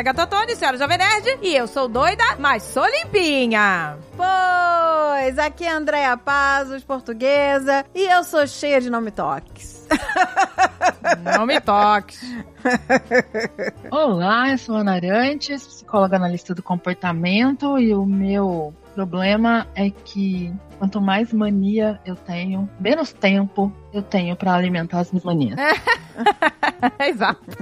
é a Gatotone, senhora Jovem Nerd, e eu sou doida, mas sou limpinha. Pois, aqui é a Andréia Pazos, portuguesa, e eu sou cheia de nome toques. Não me toque. Olá, eu sou Ana Arantes, psicóloga analista do comportamento, e o meu problema é que quanto mais mania eu tenho, menos tempo eu tenho para alimentar as minhas manias. Exato.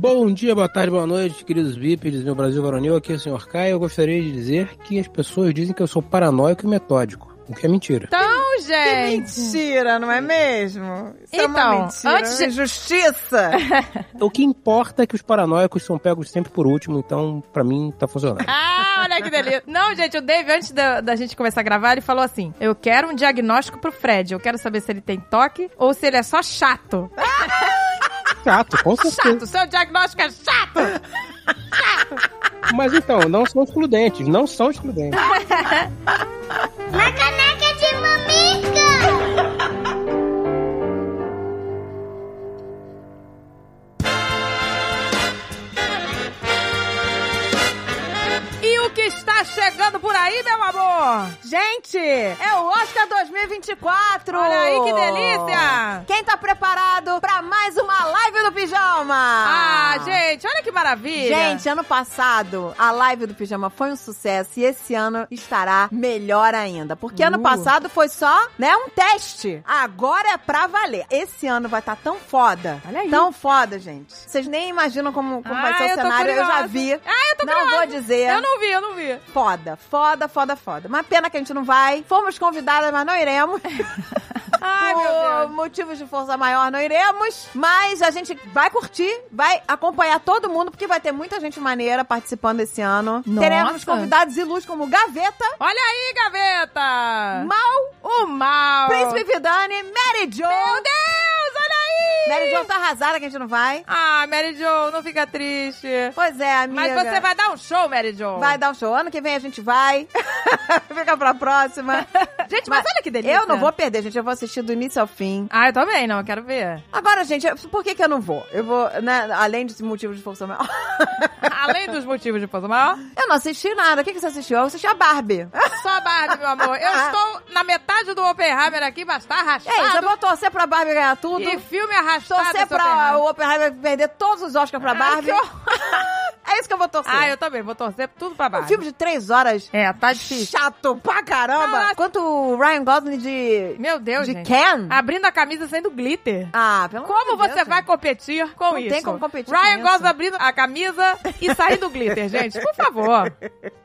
Bom dia, boa tarde, boa noite, queridos bípedes, meu Brasil varonil, aqui é o Sr. Caio. Eu gostaria de dizer que as pessoas dizem que eu sou paranoico e metódico, o que é mentira. Então, Que gente. mentira, não é mesmo? Isso é uma Então, mentira, antes de- uma injustiça. O que importa é que os paranoicos são pegos sempre por último, então pra mim tá funcionando. Ah, olha que delícia. Não, gente, o Dave, antes da, da gente começar a gravar, ele falou assim: Eu quero um diagnóstico pro Fred. Eu quero saber se ele tem toque ou se ele é só chato. Chato, com certeza. Chato, seu diagnóstico é chato! Mas então, não são excludentes, não são excludentes. Que está chegando por aí, meu amor? Gente, é o Oscar 2024. Olha aí que delícia! Quem tá preparado pra mais uma live do pijama? Ah, gente, olha que maravilha! Gente, ano passado a live do pijama foi um sucesso e esse ano estará melhor ainda. Porque ano Uh. passado foi só, né, um teste. Agora é pra valer. Esse ano vai estar tão foda. Olha aí. Tão foda, gente. Vocês nem imaginam como, como vai Ah, ser o cenário. Eu já vi. Ah, eu tô Não curiosa. vou dizer. Eu não vi, eu não vi. Foda, foda, foda, foda. Uma pena que a gente não vai. Fomos convidadas, mas não iremos. Ai, meu Por Deus. motivos de força maior, não iremos. Mas a gente vai curtir, vai acompanhar todo mundo, porque vai ter muita gente maneira participando esse ano. Nossa. Teremos convidados ilustres como Gaveta, Olha aí, gaveta! Mal, O mal! Príncipe Vidani, Mary Jo. Meu Deus! Mary Jo tá arrasada que a gente não vai. Ah, Mary Jo, não fica triste. Pois é, amiga. Mas você vai dar um show, Mary Jo. Vai dar um show. Ano que vem a gente vai. Fica pra próxima. Gente, mas, olha que delícia. Eu não vou perder, gente. Eu vou assistir do início ao fim. Ah, eu também, não. Eu quero ver. Agora, gente, por que que eu não vou? Eu vou, né, além desse motivo de força maior. Além dos motivos de força maior, eu não assisti nada. O que que você assistiu? Eu assisti a Barbie. só a Barbie, meu amor. Eu estou na metade do Oppenheimer aqui, mas tá É isso, eu arrastado. vou torcer pra Barbie ganhar tudo. E filme arrastado. Torcer esse pra o Oppenheimer perder todos os Oscars pra Ai, Barbie. horror. é isso que eu vou torcer. Ah, eu também. Vou torcer tudo pra Um Barbie. filme de três horas. É, tá difícil. Chato pra caramba. Caraca. Quanto o Ryan Gosling de... Meu Deus, de gente. Ken. Abrindo a camisa sendo glitter. Ah, pelo amor Como você Deus, vai gente. competir com Não isso? tem como competir Ryan com Gosling abrindo a camisa e saindo glitter, gente. Por favor.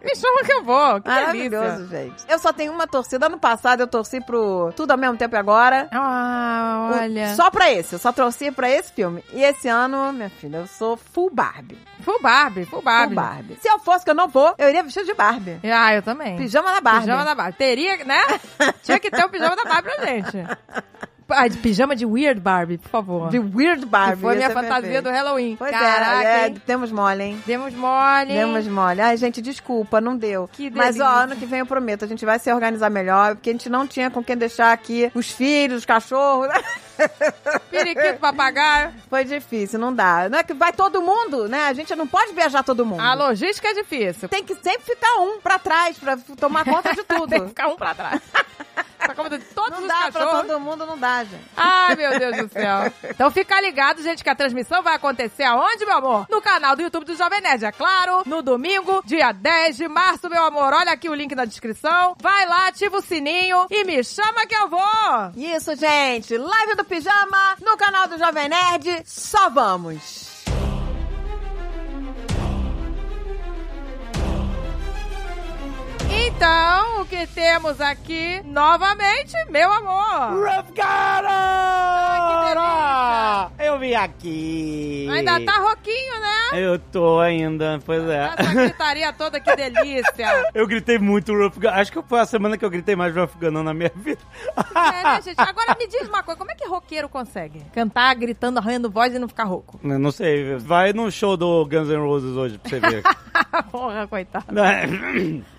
Me chama que eu vou. Que Maravilhoso, delícia. gente. Eu só tenho uma torcida. Ano passado eu torci pro Tudo ao Mesmo Tempo e Agora. Ah, O- olha. Só pra esse. Eu só torci pra esse filme. E esse ano, minha filha, eu sou full Barbie. Full Barbie, full Barbie. Full Barbie. Se eu fosse que eu não vou, eu iria vestido de Barbie. Ah, eu também. Pijama da Barbie. Pijama da Barbie. Teria, né? Tinha que ter um pijama da Barbie pra gente. Ah, de pijama de Weird Barbie, por favor. De Weird Barbie. que foi minha ser fantasia do Halloween. Pois Caraca, é, é, demos mole, hein? Demos mole. Demos mole. Ai, gente, desculpa, não deu. Que Mas, ó, ano que vem eu prometo, a gente vai se organizar melhor, porque a gente não tinha com quem deixar aqui os filhos, os cachorros. Periquito, papagaio. Foi difícil, não dá. Não é que vai todo mundo, né? A gente não pode viajar todo mundo. A logística é difícil. Tem que sempre ficar um pra trás, pra tomar conta de tudo. Tem que ficar um pra trás. Tá comendo de todos Não os dá pra todo mundo, não dá, gente. Ai, meu Deus do céu. Então fica ligado, gente, que a transmissão vai acontecer aonde, meu amor? No canal do YouTube do Jovem Nerd, é claro. No domingo, dia 10 de março, meu amor. Olha aqui o link na descrição. Vai lá, ativa o sininho e me chama que eu vou. Isso, gente. Live do Pijama no canal do Jovem Nerd. Só vamos. Então, o que temos aqui novamente, meu amor? Rough Ai, Eu vim aqui. Ainda tá roquinho, né? Eu tô ainda, pois é. Essa gritaria toda, que delícia. Eu gritei muito Rough Gun. Acho que foi a semana que eu gritei mais Rough Gun na minha vida. É, né, gente? Agora me diz uma coisa, como é que roqueiro consegue? Cantar, gritando, arranhando voz e não ficar rouco? Eu Não sei, vai no show do Guns N' Roses hoje pra você ver. Porra, coitado.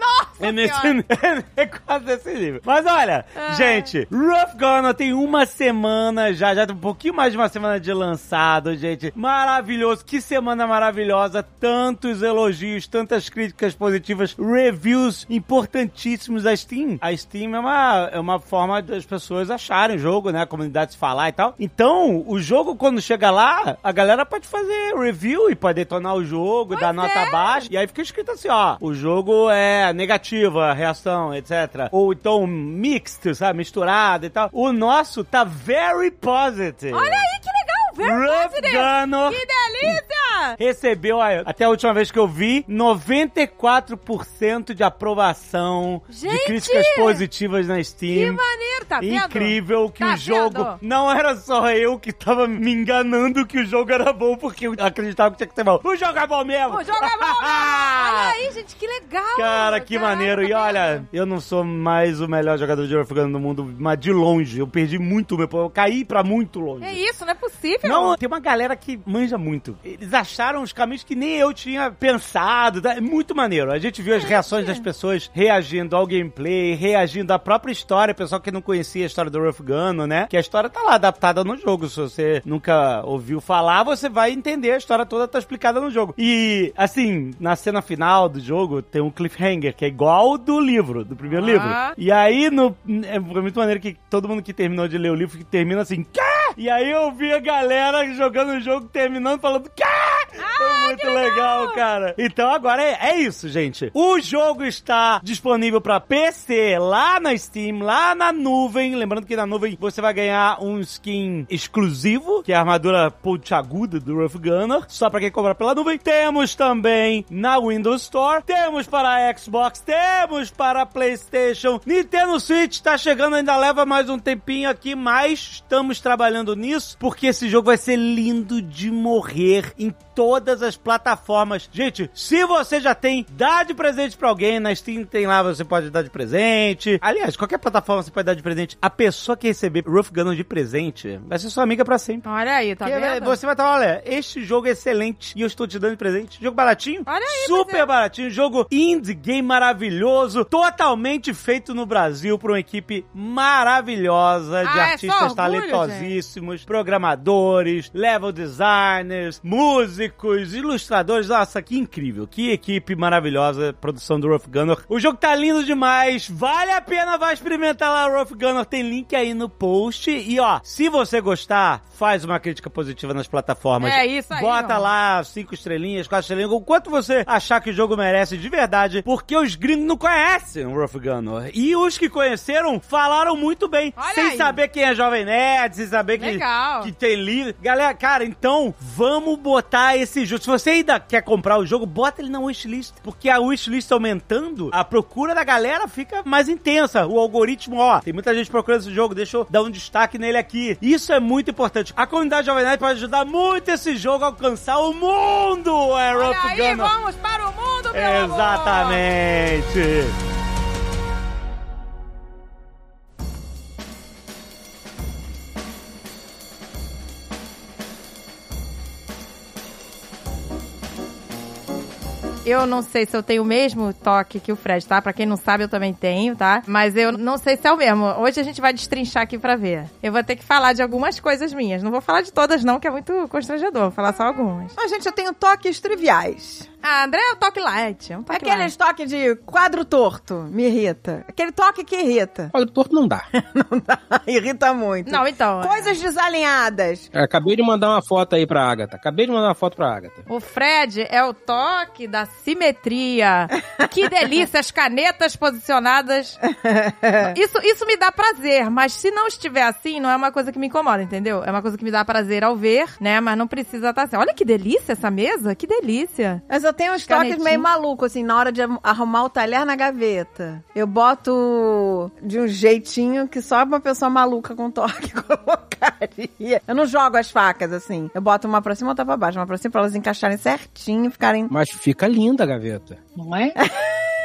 Nossa É, nesse, é quase desse nível. Mas olha, Ah. gente, Rough Gunner tem uma semana já, já tem um pouquinho mais de uma semana de lançado, gente. Maravilhoso, que semana maravilhosa. Tantos elogios, tantas críticas positivas, reviews importantíssimos da Steam. A Steam é uma, é uma forma das pessoas acharem o jogo, né? A comunidade se falar e tal. Então, o jogo, quando chega lá, a galera pode fazer review e pode detonar o jogo, dar nota é. baixa. E aí fica escrito assim, ó, o jogo é negativa, reação, etc. Ou então mixed, sabe, misturado e tal. O nosso tá very positive. Olha aí, que legal! Rough positive. Gunner Que delícia! recebeu, olha, até a última vez que eu vi, 94% de aprovação de Gente! críticas positivas na Que Steam. maneiro, tá vendo? Incrível que Tá o jogo vendo? não era só eu que tava me enganando que o jogo era bom porque eu acreditava que tinha que ser bom. O jogo é bom mesmo! O jogo é bom, mesmo. Olha aí, gente, que legal! Cara, que Caraca, maneiro. E tá olha, eu não sou mais o melhor jogador de Rough Gunner do mundo, mas de longe. Eu perdi muito meu. Eu caí pra muito longe. É isso, não é possível. Não, tem uma galera que manja muito. Eles acharam os caminhos que nem eu tinha pensado. tá? É muito maneiro. A gente viu as reações das pessoas reagindo ao gameplay, reagindo à própria história. Pessoal que não conhecia a história do Rough Gunner, né? Que a história tá lá adaptada no jogo. Se você nunca ouviu falar, você vai entender. A história toda tá explicada no jogo. E, assim, na cena final do jogo, tem um cliffhanger que é igual do livro, do primeiro Ah. livro. E aí, no, é muito maneiro que todo mundo que terminou de ler o livro que termina assim, Quê? E aí eu vi a galera jogando o jogo, terminando, falando, Quê? Foi muito legal. cara. Então agora é, é isso, gente. O jogo está disponível pra PC lá na Steam, lá na nuvem. Lembrando que na nuvem você vai ganhar um skin exclusivo, que é a armadura pontiaguda do Rough Gunner, só pra quem comprar pela nuvem. Temos também na Windows Store, temos para Xbox, temos para PlayStation, Nintendo Switch tá chegando, ainda leva mais um tempinho aqui, mas estamos trabalhando nisso, porque esse jogo vai ser lindo de morrer em todas as plataformas. Gente, se você já tem, dá de presente pra alguém. Na Steam tem lá, você pode dar de presente. Aliás, qualquer plataforma você pode dar de presente. A pessoa que receber Rough Gunner de presente vai ser sua amiga pra sempre. Olha aí, tá Porque vendo? Você vai estar, olha, este jogo é excelente e eu estou te dando de presente. Jogo baratinho. Olha aí, Super é. baratinho. Jogo indie, game maravilhoso. Totalmente feito no Brasil por uma equipe maravilhosa de Ah, é artistas orgulho, talentosíssimos, programadores, level designers, músicos, ilustradores. Nossa, que incrível. Que equipe maravilhosa. Produção do Rough Gunner. O jogo tá lindo demais. Vale a pena, vai experimentar lá o Rough Gunner. Tem link aí no post. E ó, se você gostar, faz uma crítica positiva nas plataformas. É isso aí, Bota ó. lá cinco estrelinhas, quatro estrelinhas, o quanto você achar que o jogo merece de verdade, porque os gringos não conhecem o Rough Gunner. E os que conheceram falaram muito bem, Olha sem aí. saber quem é Jovem Nerd, sem saber que, Legal. que tem livro. Galera, cara, então vamos botar esse jogo. Se você ainda quer comprar o jogo, bota ele na wishlist, porque a wishlist aumentando, a procura da galera fica mais intensa. O algoritmo, ó, tem muita gente procurando esse jogo, deixa eu dar um destaque nele aqui. Isso é muito importante. A comunidade Jovem Nerd pode ajudar muito esse jogo a alcançar o mundo, é Olha aí, Gunner. vamos para o mundo, meu amor! Eu não sei se eu tenho o mesmo toque que o Fred, tá? Pra quem não sabe, eu também tenho, tá? Mas eu não sei se é o mesmo. Hoje a gente vai destrinchar aqui pra ver. Eu vou ter que falar de algumas coisas minhas. Não vou falar de todas, não, que é muito constrangedor. Vou falar só algumas. Mas, gente, eu tenho toques triviais. Ah, André é o toque light. É um toque Aquele light. toque de quadro torto me irrita. Aquele toque que irrita. Olha, torto não dá. Não dá, irrita muito. Não, então. Coisas desalinhadas. Eu acabei de mandar uma foto aí pra Agatha. Acabei de mandar uma foto pra Agatha. O Fred é o toque da simetria. Que delícia, as canetas posicionadas. Isso, isso me dá prazer, mas se não estiver assim, não é uma coisa que me incomoda, entendeu? É uma coisa que me dá prazer ao ver, né? Mas não precisa estar assim. Olha que delícia essa mesa, que delícia. Mas eu tenho uns toques Canetinha. meio maluco, assim, na hora de arrumar o talher na gaveta. Eu boto de um jeitinho que só uma pessoa maluca com toque colocaria. Eu não jogo as facas, assim. Eu boto uma pra cima e outra pra baixo. Uma pra cima pra elas encaixarem certinho e ficarem... Mas fica linda a gaveta. Não é?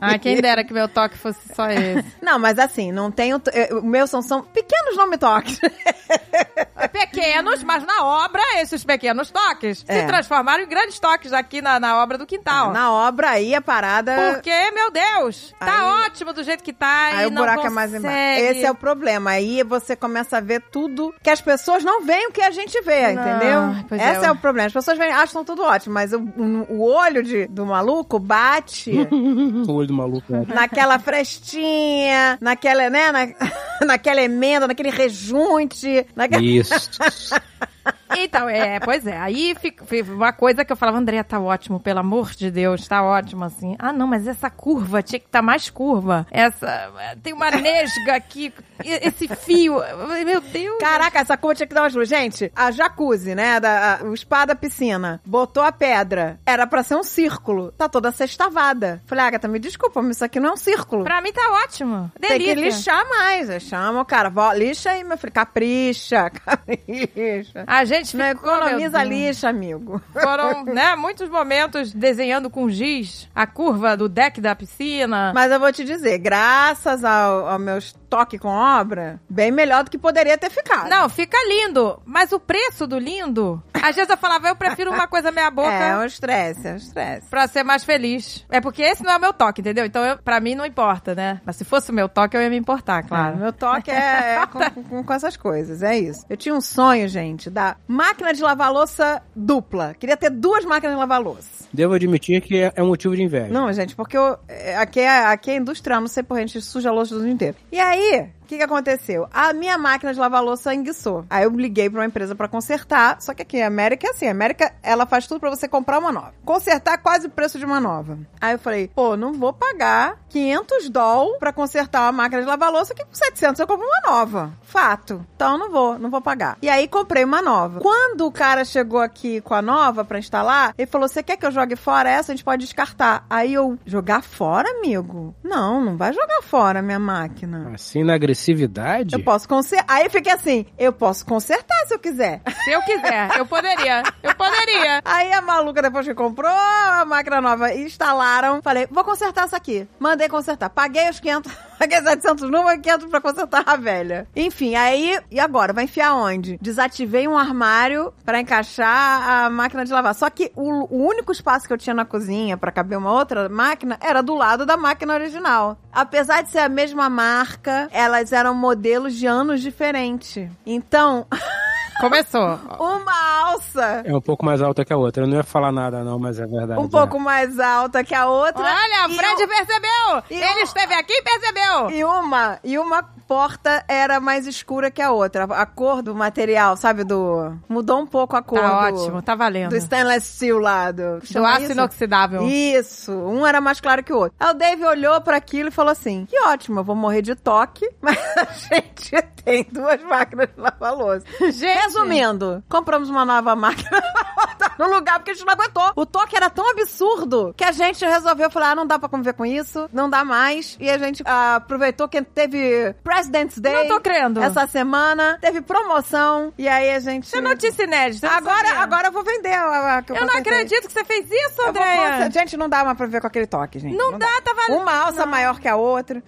Ah, quem dera que meu toque fosse só esse. Não, mas assim, não tenho... O meu são, são pequenos nome toques. pequenos, mas na obra, esses pequenos toques É. se transformaram em grandes toques aqui na, na obra do quintal. Na obra aí, a parada... Porque, meu Deus, tá Aí- ótimo do jeito que tá Aí o buraco é consegue. mais embaixo. Esse é o problema. Aí você começa a ver tudo que as pessoas não veem o que a gente vê, Não, entendeu? pois Esse é. é. o problema. As pessoas veem, acham tudo ótimo, mas o, o- o olho de- do maluco bate O olho do maluco. né? naquela frestinha, naquela, né, na- naquela emenda, naquele rejunte, naquela... Isso. Então, é, pois é. Aí fica, uma coisa que eu falava, André, tá ótimo, pelo amor de Deus, tá ótimo, assim. Ah, não, mas essa curva tinha que estar mais curva. Essa. Tem uma nesga aqui, esse fio. Meu Deus. Caraca, essa cor tinha que dar umas luzes. Gente, a jacuzzi, né? Da, a- o spa da piscina, botou a pedra. Era pra ser um círculo. Tá toda sextavada. Falei, Agatha, me desculpa, mas isso aqui não é um círculo. Pra mim tá ótimo. Tem Delícia. que lixar mais. Eu chamo, cara, vó, lixa aí, meu filho. Capricha, capricha. A gente Não ficou, economiza lixa, amigo. Foram, né, muitos momentos desenhando com giz a curva do deck da piscina. Mas eu vou te dizer, graças ao, ao meu toque com obra, bem melhor do que poderia ter ficado. Não, fica lindo. Mas o preço do lindo, às vezes eu falava, eu prefiro uma coisa meia boca. É, um estresse, é um estresse. Pra ser mais feliz. É porque esse não é o meu toque, entendeu? Então, eu, pra mim, não importa, né? Mas se fosse o meu toque, eu ia me importar, Claro, claro. meu toque é, é com, com- com essas coisas, é isso. Eu tinha um sonho, gente, da máquina de lavar louça dupla. Queria ter duas máquinas de lavar louça. Devo admitir que é é um motivo de inveja. Não, gente, porque eu, é, aqui, é, aqui é industrial, não sei por a gente suja a louça do dia inteiro. E aí, o que, que aconteceu? A minha máquina de lavar louça enguiçou. Aí eu liguei pra uma empresa pra consertar, só que aqui a América é assim, a América, ela faz tudo pra você comprar uma nova. Consertar quase o preço de uma nova. Aí eu falei, pô, não vou pagar 500 doll pra consertar uma máquina de lavar louça que com 700 eu compro uma nova. Fato. Então não vou, não vou pagar. E aí comprei uma nova. Quando o cara chegou aqui com a nova pra instalar, ele falou: "Você quer que eu jogue fora essa? A gente pode descartar". Aí eu, jogar fora, amigo? Não, não vai jogar fora a minha máquina. Assim, na agressividade? Eu posso consertar. Aí eu fiquei assim: eu posso consertar se eu quiser. Se eu quiser, eu poderia. Eu poderia. Aí a maluca, depois que comprou a máquina nova, instalaram. Falei, vou consertar essa aqui. Mandei consertar. Paguei os 500, paguei 700 numa e 500 pra consertar a velha. Enfim, aí, e agora? Vai enfiar onde? Desativei um armário pra encaixar a máquina de lavar. Só que o, o único espaço que eu tinha na cozinha pra caber uma outra máquina era do lado da máquina original. Apesar de ser a mesma marca, elas eram modelos de anos diferentes. Então, Começou. uma alça É um pouco mais alta que a outra. Eu não ia falar nada, não, mas é verdade. um pouco mais alta que a outra. Olha, o Fred o- percebeu! e Ele o- esteve aqui e percebeu! E uma, e uma porta era mais escura que a outra. A cor do material, sabe, do... Mudou um pouco a cor Tá do... ótimo, tá valendo. Do stainless steel lá, do... Do aço isso? inoxidável. Isso, um era mais claro que o outro. Aí o Dave olhou pra aquilo e falou assim: Que ótimo, eu vou morrer de toque, mas a gente tem duas máquinas de lavar louça. Gente. Resumindo, compramos uma nova máquina no lugar porque a gente não aguentou. O toque era tão absurdo que a gente resolveu falar: ah, não dá pra conviver com isso, não dá mais. E a gente ah, aproveitou que teve President's Day. Não tô crendo. Essa semana, teve promoção. E aí a gente. Isso é notícia inédita. Agora, agora eu vou vender a, a que eu Eu não consertei. acredito que você fez isso, Eu vou Andréia. Gente, não dá mais pra ver com aquele toque, gente. Não, dá, tá valendo. Uma alça maior que a outra.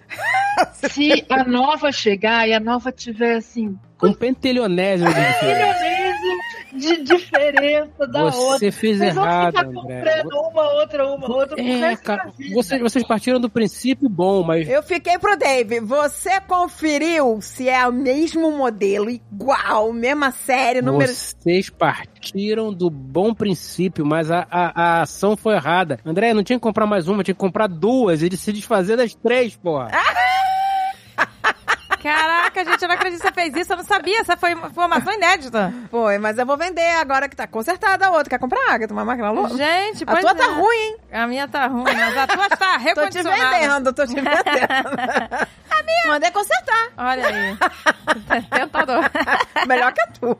Se a nova chegar e a nova tiver assim, Um pentelionésimo de de diferença da outra. Você fez Vocês vão errado, ficar André. comprando uma, outra, uma, outra. É, cara, vocês, vocês partiram do princípio bom, mas Eu fiquei pro Dave. Você conferiu se é o mesmo modelo, igual, mesma série, número. vocês partiram do bom princípio, mas a, a, a ação foi errada. André, não tinha que comprar mais uma, tinha que comprar duas e de se desfazer das três, porra. Caraca, gente, eu não acredito que você fez isso. Eu não sabia. Essa foi uma informação inédita. Foi, mas eu vou vender agora que tá consertada a outra. Quer comprar, Agatha? Uma máquina louca? Gente, A tua é. tá ruim, hein? A minha tá ruim, mas a tua está Tô te recondicionada. vendendo, tô te vendendo. A minha. Mandei consertar. Olha aí. Tentador. Melhor que a tua.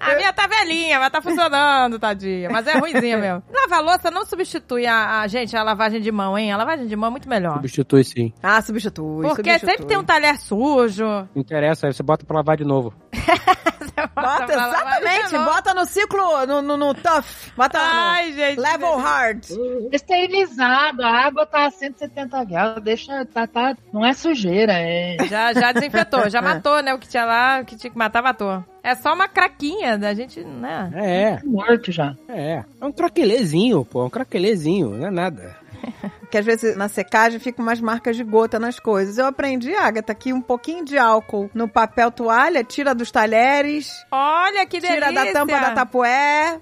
A minha tá velhinha, mas tá funcionando, tadinha. Mas é ruimzinha mesmo. Lavar louça não substitui a, a- gente, a lavagem de mão, hein? A lavagem de mão é muito melhor. Substitui sim. Ah, substitui. Porque substitui. sempre tem um talher sujo. Não interessa, aí você bota pra lavar de novo. Bota, exatamente. Bota no ciclo, no, no, no tough. Bota Ai, no gente. level hard. Esterilizado, a água tá a 170 graus, deixa, tá, tá, não é sujeira, é... Já, já desinfetou, já matou, né? O que tinha lá, o que tinha que matar, matou. É só uma craquinha da gente, né? É, morto já. é. É um craquelezinho, pô. Um craquelezinho, não é nada. Que às vezes na secagem ficam umas marcas de gota nas coisas. Eu aprendi, Agatha, que um pouquinho de álcool no papel toalha tira dos talheres, Olha que delícia. tira da tampa da tapué.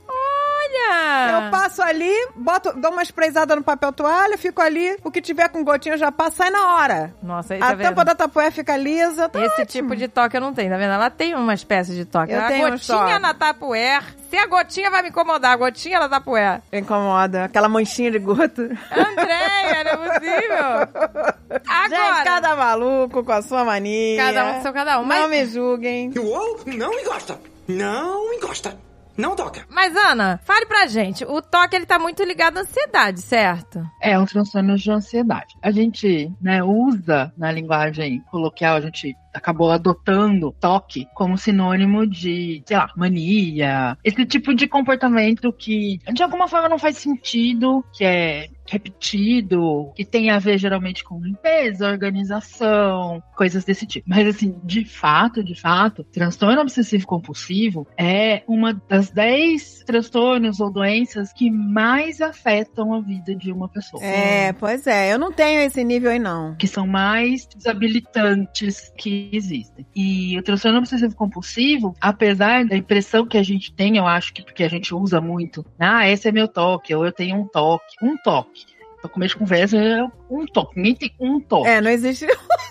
Olha. Eu passo ali, boto, dou uma sprayzada no papel toalha, fico ali. O que tiver com gotinha já passo, sai na hora. Nossa, aí A tá vendo? tampa da tapué fica lisa. Tá Esse ótimo. tipo de toque eu não tenho, tá vendo? Ela tem uma espécie de toque. Eu a tenho um gotinha toque. na tapuer. Se a gotinha vai me incomodar, a gotinha na tapuer. Incomoda. Aquela manchinha de gota. Andréia, não é possível. Agora. Gente, cada maluco com a sua mania. Cada um com seu cada um. Não Mas, me julguem. Uou, não encosta. Não encosta. Não toca. mas, Ana, fale pra gente. O toque, ele tá muito ligado à ansiedade, certo? É um transtorno de ansiedade. A gente, né, usa na linguagem coloquial, a gente acabou adotando toque como sinônimo de, sei lá, mania. Esse tipo de comportamento que de alguma forma não faz sentido, que é repetido, que tem a ver geralmente com limpeza, organização, coisas desse tipo. Mas assim, de fato, de fato, transtorno obsessivo compulsivo é uma das 10 transtornos ou doenças que mais afetam a vida de uma pessoa. É, pois é. Eu não tenho esse nível aí, não. que são mais desabilitantes que existem. E o transtorno obsessivo compulsivo, apesar da impressão que a gente tem, eu acho que porque a gente usa muito, ah, esse é meu toque, ou eu tenho um toque, um toque. No começo de conversa é um toque, ninguém tem um toque. É, não existe.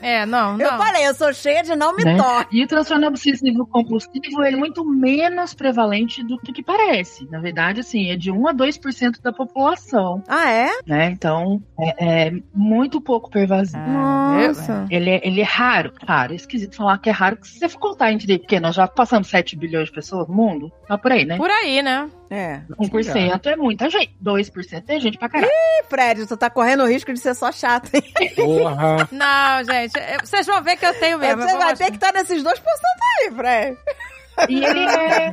É, não, não. Eu falei, eu sou cheia de não me né? toque. E o transtorno obsessivo compulsivo ele é muito menos prevalente do, que parece. Na verdade, assim, é de 1 a 2% da população, Ah, é? né? Então, é, é muito pouco pervasivo. Ah, Nossa. Ele é, ele é raro, raro. É esquisito falar que é raro, que se você for contar entre, porque nós já passamos 7 bilhões de pessoas no mundo, tá por aí, né? Por aí, né? É. 1% é muita gente, 2% é gente pra caralho. Ih, Fred, tu tá correndo o risco de ser só chato, hein? Porra. Não, gente. eu- Vocês vão ver que eu tenho mesmo. Você vai mostrar. ter que estar nesses 2% aí, Fred. E ele é.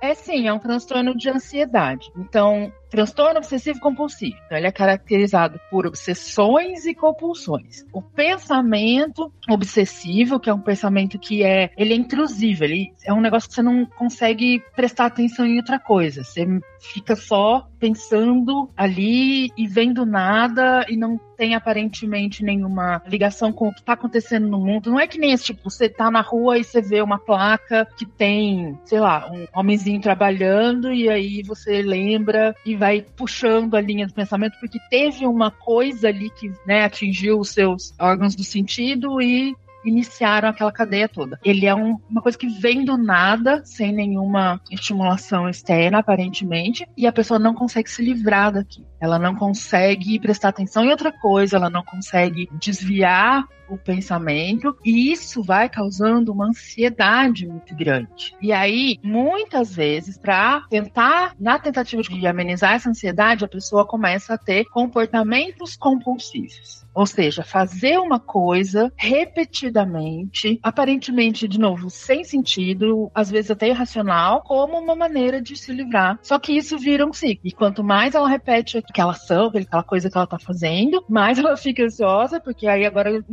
É sim, é um transtorno de ansiedade. Então, transtorno obsessivo compulsivo. Então, ele é caracterizado por obsessões e compulsões. O pensamento obsessivo, que é um pensamento que é, ele é intrusivo, ele é um negócio que você não consegue prestar atenção em outra coisa. Você fica só pensando ali e vendo nada e não tem aparentemente nenhuma ligação com o que está acontecendo no mundo. Não é que nem esse tipo, você tá na rua e você vê uma placa que tem, sei lá, um homenzinho trabalhando e aí você lembra e vai puxando a linha do pensamento porque teve uma coisa ali que né, atingiu os seus órgãos do sentido e iniciaram aquela cadeia toda. Ele é um- uma coisa que vem do nada, sem nenhuma estimulação externa, aparentemente, e a pessoa não consegue se livrar daqui. Ela não consegue prestar atenção em outra coisa, ela não consegue desviar o pensamento, e isso vai causando uma ansiedade muito grande. E aí, muitas vezes, para tentar, na tentativa de amenizar essa ansiedade, a pessoa começa a ter comportamentos compulsivos. Ou seja, fazer uma coisa repetidamente, aparentemente, de novo, sem sentido, às vezes até irracional, como uma maneira de se livrar. Só que isso vira um ciclo. E quanto mais ela repete aquela ação, aquela coisa que ela tá fazendo, mais ela fica ansiosa, porque aí agora,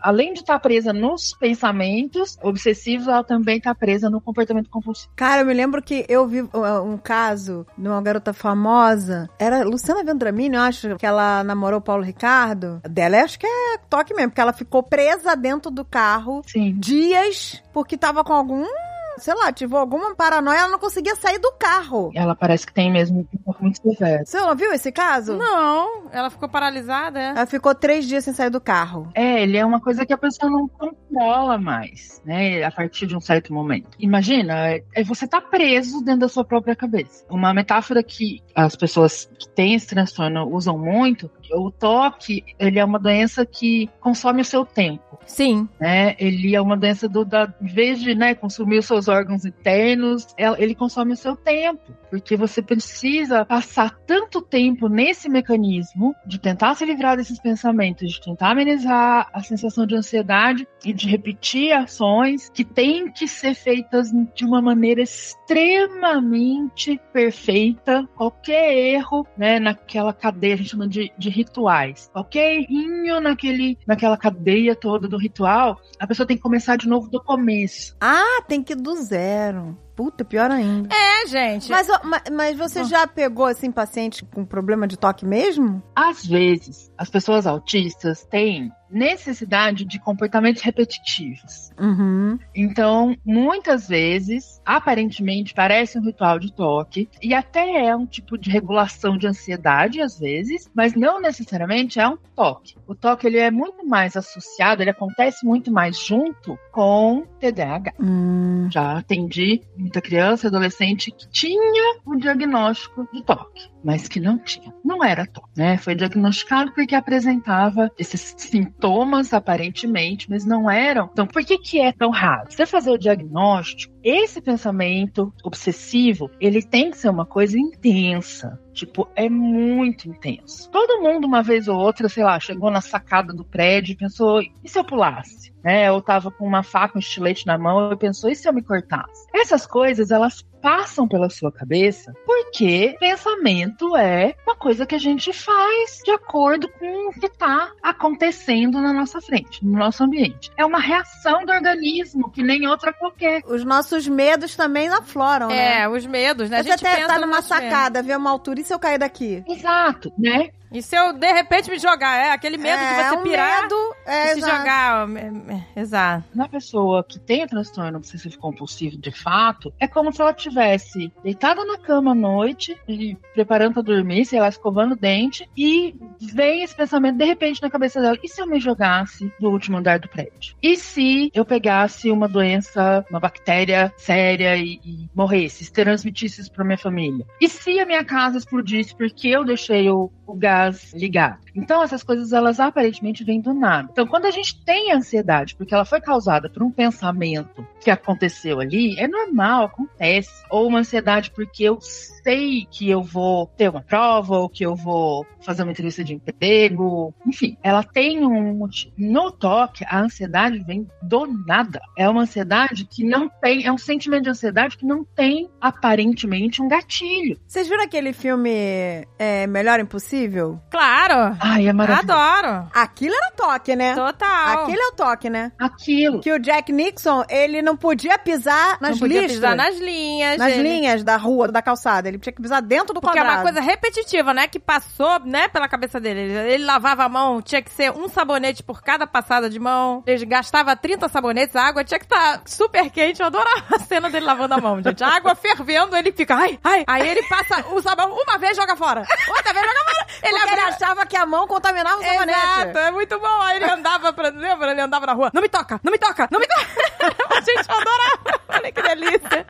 além de estar presa nos pensamentos obsessivos, ela também tá presa no comportamento compulsivo. Cara, eu me lembro que eu vi uh, um caso de uma garota famosa. Era Luciana Vendramini, eu acho, que ela namorou o Paulo Ricardo. Dela, acho que é toque mesmo, porque ela ficou presa dentro do carro Sim. dias porque tava com algum. Sei lá, tive alguma paranoia, ela não conseguia sair do carro. Ela parece que tem mesmo um pouco muito severo. Você não viu esse caso? Não, ela ficou paralisada, é? Ela ficou três dias sem sair do carro. É, ele é uma coisa que a pessoa não controla mais, né? A partir de um certo momento. Imagina, é você tá preso dentro da sua própria cabeça. Uma metáfora que as pessoas que têm esse transtorno usam muito, o toque, ele é uma doença que consome o seu tempo. Sim. Né? Ele é uma doença do da, em vez de né, consumir os seus órgãos internos, ela- ele consome o seu tempo, porque você precisa passar tanto tempo nesse mecanismo de tentar se livrar desses pensamentos, de tentar amenizar a sensação de ansiedade e de repetir ações que têm que ser feitas de uma maneira extremamente perfeita. Qualquer erro, né, naquela cadeia, a gente chama de, de rituais. Qualquer errinho naquele, naquela cadeia toda do ritual, a pessoa tem que começar de novo do começo. Ah, tem que do zero. Puta, pior ainda. É, gente. Mas, mas você já pegou, assim, paciente com problema de toque mesmo? Às vezes, as pessoas autistas têm necessidade de comportamentos repetitivos. Uhum. Então, muitas vezes, aparentemente, parece um ritual de toque e até é um tipo de regulação de ansiedade, às vezes, mas não necessariamente é um toque. O toque ele é muito mais associado, ele acontece muito mais junto com TDAH. Hum. Já atendi muita criança e adolescente que tinha o diagnóstico de toque, mas que não tinha. Não era toque, né? Foi diagnosticado porque apresentava esses sintomas aparentemente, mas não eram. Então, por que que é tão raro? Você fazer o diagnóstico, esse pensamento obsessivo, ele tem que ser uma coisa intensa. Tipo, é muito intenso. Todo mundo, uma vez ou outra, sei lá, chegou na sacada do prédio e pensou: e se eu pulasse? Né? Ou tava com uma faca, um estilete na mão e pensou: e se eu me cortasse? Essas coisas, elas passam pela sua cabeça porque pensamento é uma coisa que a gente faz de acordo com o que está acontecendo na nossa frente, no nosso ambiente. É uma reação do organismo que nem outra qualquer. Os nossos medos também afloram, né? É, os medos, né? A Você gente até pensa tá numa sacada, vê uma altura, e se eu cair daqui? Exato, né? E se eu, de repente, me jogar? É aquele medo é, de você um pirar medo, é, e se exato. jogar. é, é, Exato. Na pessoa que tem o transtorno obsessivo compulsivo de fato, é como se ela tivesse deitada na cama à noite, e preparando pra dormir, sei lá, escovando o dente, e vem esse pensamento de repente na cabeça dela: e se eu me jogasse do último andar do prédio? E se eu pegasse uma doença, uma bactéria séria e, e morresse, se transmitisse isso pra minha família? E se a minha casa explodisse porque eu deixei o, o gás ligado? Então essas coisas elas aparentemente vêm do nada. Então quando a gente tem ansiedade porque ela foi causada por um pensamento que aconteceu ali, é normal, acontece. Ou uma ansiedade porque eu sei que eu vou ter uma prova ou que eu vou fazer uma entrevista de emprego, enfim, ela tem um motivo. No toque, a ansiedade vem do nada. É uma ansiedade que não tem, é um sentimento de ansiedade que não tem aparentemente um gatilho. Vocês viram aquele filme é, Melhor Impossível? Claro. Ai, é maravilhoso. Adoro. Aquilo era toque, né? Total. Aquele é o toque, né? Aquilo. Que o Jack Nixon, ele não podia pisar nas Não podia listras. pisar nas linhas. nas ele- linhas da rua, da calçada. Ele tinha que pisar dentro do Porque é quadrado. uma coisa repetitiva, né? Que passou, né, pela cabeça dele. Ele, ele lavava a mão, tinha que ser um sabonete por cada passada de mão. Ele gastava 30 sabonetes, a água tinha que estar super quente. Eu adorava a cena dele lavando a mão, gente. A água fervendo, ele fica, ai, ai. Aí ele passa o sabão uma vez, joga fora. Outra vez, joga fora. Ele Porque ele achava que a mão contaminava o sabonete. Exato, é muito bom. Aí ele andava pra. Lembra? Ele andava na rua. Não me toca, não me toca, não me toca. A gente adorava. Olha que delícia.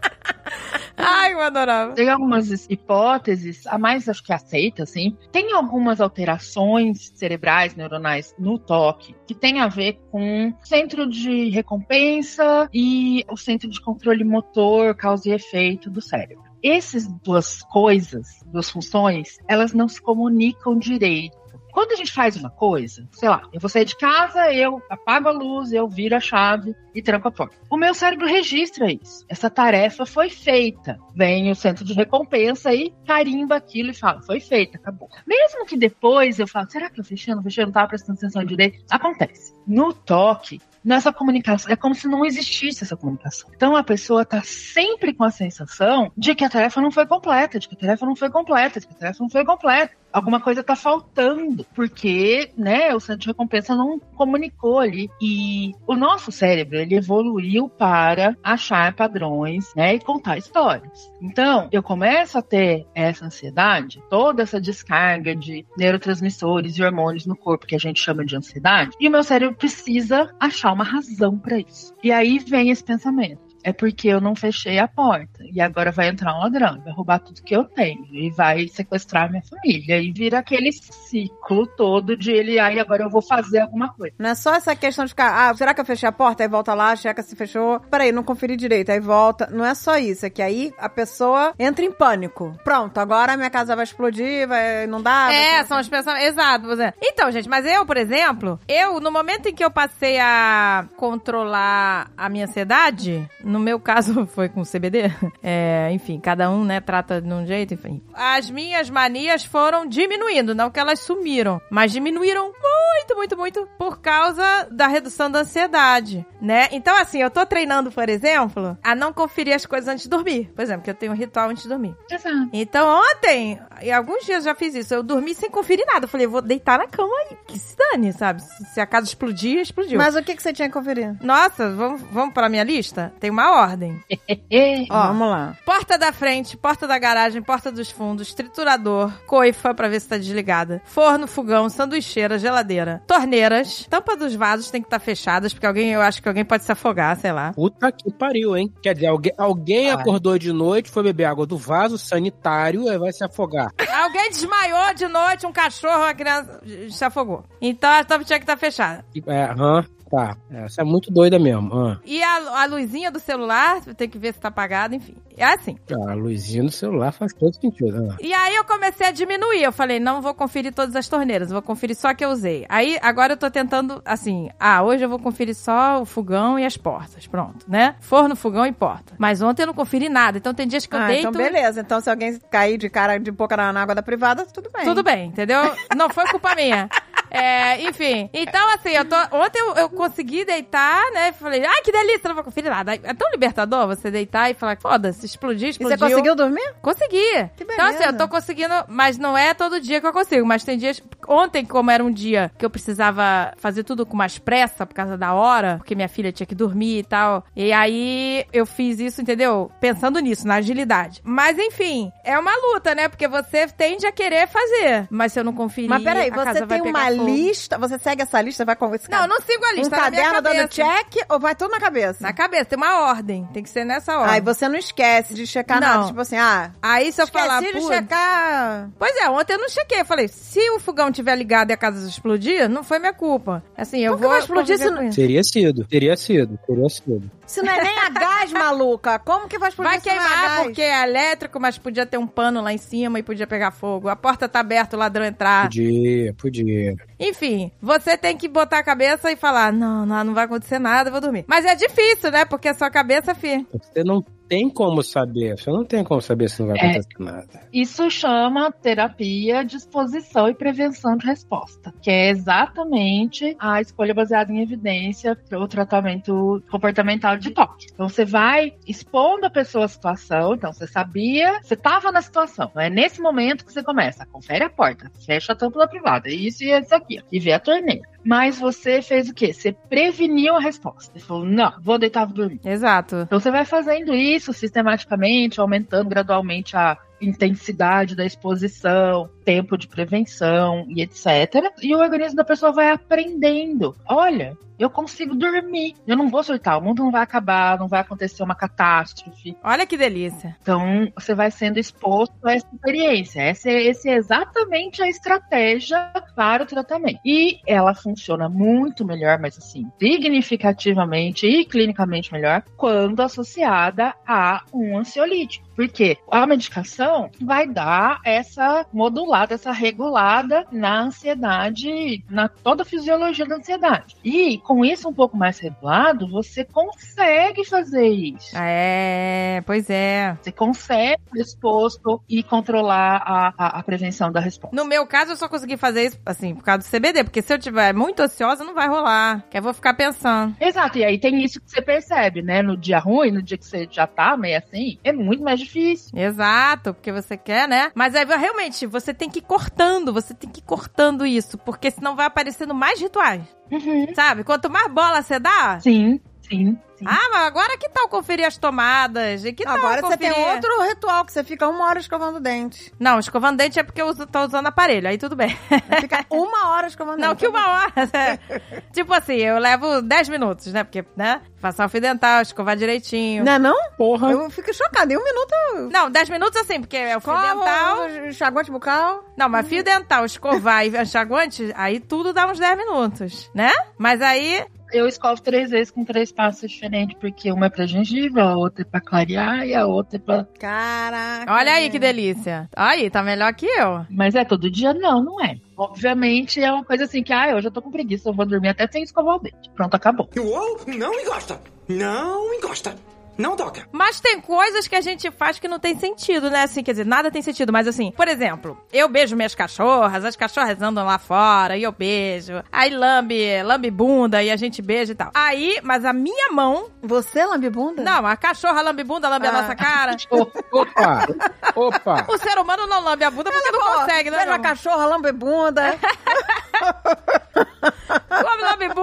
Ai, eu adorava. Tem algumas hipóteses, a mais acho que aceita, assim. Tem algumas alterações cerebrais, neuronais no toque, que tem a ver com o centro de recompensa e o centro de controle motor, causa e efeito do cérebro. Essas duas coisas, duas funções, elas não se comunicam direito. Quando a gente faz uma coisa, sei lá, eu vou sair de casa, eu apago a luz, eu viro a chave e tranco a porta. O meu cérebro registra isso. Essa tarefa foi feita. Vem o centro de recompensa e carimba aquilo e fala, foi feita, acabou. Mesmo que depois eu falo, será que eu fechei, não fechei, não tava prestando atenção direito? Acontece. No toque, nessa comunicação, é como se não existisse essa comunicação. Então a pessoa tá sempre com a sensação de que a tarefa não foi completa, de que a tarefa não foi completa, de que a tarefa não foi completa. Alguma coisa tá faltando, porque, né, o centro de recompensa não comunicou ali. E o nosso cérebro, ele evoluiu para achar padrões, né, e contar histórias. Então, eu começo a ter essa ansiedade, toda essa descarga de neurotransmissores e hormônios no corpo que a gente chama de ansiedade, e o meu cérebro precisa achar uma razão para isso. E aí vem esse pensamento. É porque eu não fechei a porta. E agora vai entrar um ladrão, vai roubar tudo que eu tenho e vai sequestrar minha família. E vira aquele ciclo todo de ele, aí agora eu vou fazer alguma coisa. Não é só essa questão de ficar, ah, será que eu fechei a porta? Aí volta lá, checa se fechou. Peraí, não conferi direito. Aí volta. Não é só isso, é que aí a pessoa entra em pânico. Pronto, agora a minha casa vai explodir, vai não dá. vai É, ser- são os pensamentos. Exato. você- Então, gente, mas eu, por exemplo, eu, no momento em que eu passei a controlar a minha ansiedade, no meu caso foi com CBD, é, enfim, cada um, né, trata de um jeito, enfim. As minhas manias foram diminuindo, não que elas sumiram, mas diminuíram muito, muito, muito por causa da redução da ansiedade, né? Então, assim, eu tô treinando, por exemplo, a não conferir as coisas antes de dormir. Por exemplo, que eu tenho um ritual antes de dormir. Exato. Então ontem, e alguns dias eu já fiz isso, eu dormi sem conferir nada. Eu falei, vou deitar na cama e que se dane, sabe? Se, se a casa explodir, explodiu. Mas o que, que você tinha que conferir? Nossa, vamos, vamos pra minha lista? Tem uma ordem. Ó, Vamos lá. Porta da frente, porta da garagem, porta dos fundos, triturador, coifa pra ver se tá desligada, forno, fogão, sanduicheira, geladeira, torneiras, tampa dos vasos tem que estar fechadas, porque alguém, eu acho que alguém pode se afogar, sei lá. Puta que pariu, hein? Quer dizer, alguém, alguém Ai. acordou de noite, foi beber água do vaso sanitário e vai se afogar. Alguém desmaiou de noite, um cachorro, uma criança se afogou. Então a tampa tinha que estar fechada. É, aham, tá. Essa é muito doida mesmo. aham. E a, a luzinha do celular, tem que ver se tá apagada, enfim. É assim. Ah, a luzinha no celular faz todo sentido. ah. E aí eu comecei a diminuir. Eu falei, não vou conferir todas as torneiras, vou conferir só a que eu usei. Aí agora eu tô tentando, assim, ah, hoje eu vou conferir só o fogão e as portas. Pronto, né? Forno, fogão e porta. Mas ontem eu não conferi nada. Então tem dias que eu Ah, deito. então beleza. Então se alguém cair de cara de boca na água da privada, tudo bem. Tudo bem, entendeu? Não foi culpa minha. É, enfim. Então, assim, eu tô. Ontem eu, eu consegui deitar, né? Falei, ai, que delícia, não vou conferir nada. É tão libertador você deitar e falar, foda-se, explodir, E explodiu. você conseguiu dormir? Consegui. Que Então, assim, beleza. eu tô conseguindo, mas não é todo dia que eu consigo. Mas tem dias. Ontem, como era um dia que eu precisava fazer tudo com mais pressa por causa da hora, porque minha filha tinha que dormir e tal. E aí eu fiz isso, entendeu? Pensando nisso, na agilidade. Mas enfim, é uma luta, né? Porque você tende a querer fazer. Mas se eu não conferir. Mas peraí, você tem uma fogo. Lista, você segue essa lista, vai com esse Não, eu não sigo a um lista. tá na minha caderno dando check ou vai tudo na cabeça? Na cabeça, tem uma ordem. Tem que ser nessa ordem. Aí você não esquece de checar Não. nada, tipo assim, ah, Aí se eu falar. esqueci de "Putz, checar... Pois é, ontem eu não chequei. Eu falei, se o fogão tiver ligado e a casa explodir, não foi minha culpa. Assim, eu Como que vou vai explodir se isso. Teria sido, teria sido, teria sido. Se não é nem a gás, maluca, como que vai explodir Vai se não é a queimar gás? porque é elétrico, mas podia ter um pano lá em cima e podia pegar fogo. A porta tá aberta, o ladrão entrar. Podia, podia. Enfim, você tem que botar a cabeça e falar: não, não, não vai acontecer nada, eu vou dormir. Mas é difícil, né? Porque a sua cabeça, fi. Você não tem como saber, você não tem como saber se não vai É. acontecer nada. Isso chama terapia de exposição e prevenção de resposta, que é exatamente a escolha baseada em evidência para o tratamento comportamental de toque. Então você vai expondo a pessoa à situação, então você sabia, você estava na situação. É nesse momento que você começa, confere a porta, fecha a tampa da privada, isso e isso aqui, e vê a torneira. Mas você fez o quê? Você preveniu a resposta. Você falou, não, vou deitar, vou dormir. Exato. Então você vai fazendo isso sistematicamente, aumentando gradualmente a intensidade da exposição, tempo de prevenção e etc. E o organismo da pessoa vai aprendendo. Olha, eu consigo dormir. Eu não vou surtar, o mundo não vai acabar, não vai acontecer uma catástrofe. Olha que delícia. Então, você vai sendo exposto a essa experiência. Essa é, esse é exatamente a estratégia para o tratamento. E ela funciona muito melhor, mas assim, significativamente e clinicamente melhor, quando associada a um ansiolítico. Porque a medicação vai dar essa modulada, essa regulada na ansiedade, na toda a fisiologia da ansiedade. E com isso um pouco mais regulado, você consegue fazer isso. É, pois é. Você consegue estar exposto e controlar a, a, a prevenção da resposta. No meu caso, eu só consegui fazer isso, assim, por causa do CBD. Porque se eu tiver muito ansiosa, não vai rolar. Que eu vou ficar pensando. Exato, e aí tem isso que você percebe, né? No dia ruim, no dia que você já tá meio assim, é muito mais difícil. Exato, porque você quer, né? Mas aí, realmente, você tem que ir cortando, você tem que ir cortando isso. Porque senão vai aparecendo mais rituais. Uhum. Sabe? Quanto mais bola você dá, Sim, sim. sim. Ah, mas agora que tal conferir as tomadas? E que tal Agora você tem conferir- outro ritual que você fica uma hora escovando o dente. Não, escovando dente é porque eu uso- tô usando aparelho, aí tudo bem. Fica uma hora escovando Não, dente. que uma hora. é. tipo assim, eu levo 10 minutos, né? Porque, né? Passar o fio dental, escovar direitinho. Não é não? Porra. Eu fico chocada. Em um minuto Não, 10 minutos assim, porque é o fio dental. enxaguante bucal. Não, mas fio dental, escovar e enxaguante, aí tudo dá uns 10 minutos, né? Mas aí, Eu escovo três vezes com três pastas diferentes, porque uma é pra gengiva, a outra é pra clarear e a outra é pra. Caraca. olha aí que delícia. Aí, tá melhor que eu. Mas é todo dia? Não, não é. Obviamente é uma coisa assim que, ah, hoje eu tô com preguiça, eu vou dormir até sem escovar o dente. Pronto, acabou. Uou, não encosta. Não encosta. Não toca. Mas tem coisas que a gente faz que não tem sentido, né? Assim, quer dizer, nada tem sentido, mas assim, por exemplo, eu beijo minhas cachorras, as cachorras andam lá fora e eu beijo. Aí lambe, lambe bunda e a gente beija e tal. Aí, mas a minha mão. Você, lambibunda? Não, a cachorra lambe bunda, lambe a Ah. nossa cara. Opa! Opa! O ser humano não lambe a bunda porque não consegue, né? Beijo a cachorra, lambe bunda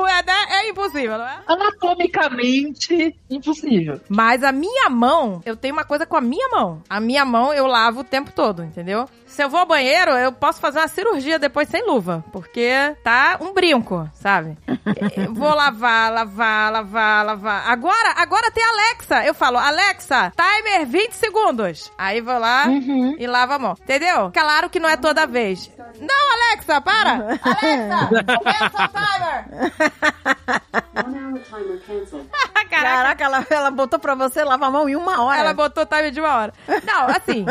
é, né? é impossível, não é? Anatomicamente, impossível. Mas a minha mão, eu tenho uma coisa com a minha mão. A minha mão eu lavo o tempo todo, entendeu? Se eu vou ao banheiro, eu posso fazer uma cirurgia depois sem luva, porque tá um brinco, sabe? Eu vou lavar, lavar, lavar, lavar. Agora, agora tem Alexa. Eu falo, Alexa, timer 20 segundos. Aí vou lá Uhum. e lavo a mão. Entendeu? Claro que não é toda vez. Não, Alexa, para! Alexa, cancel timer! Caraca, Caraca, ela, ela botou pra você lavar a mão em uma hora. ela botou time de uma hora. Não, assim,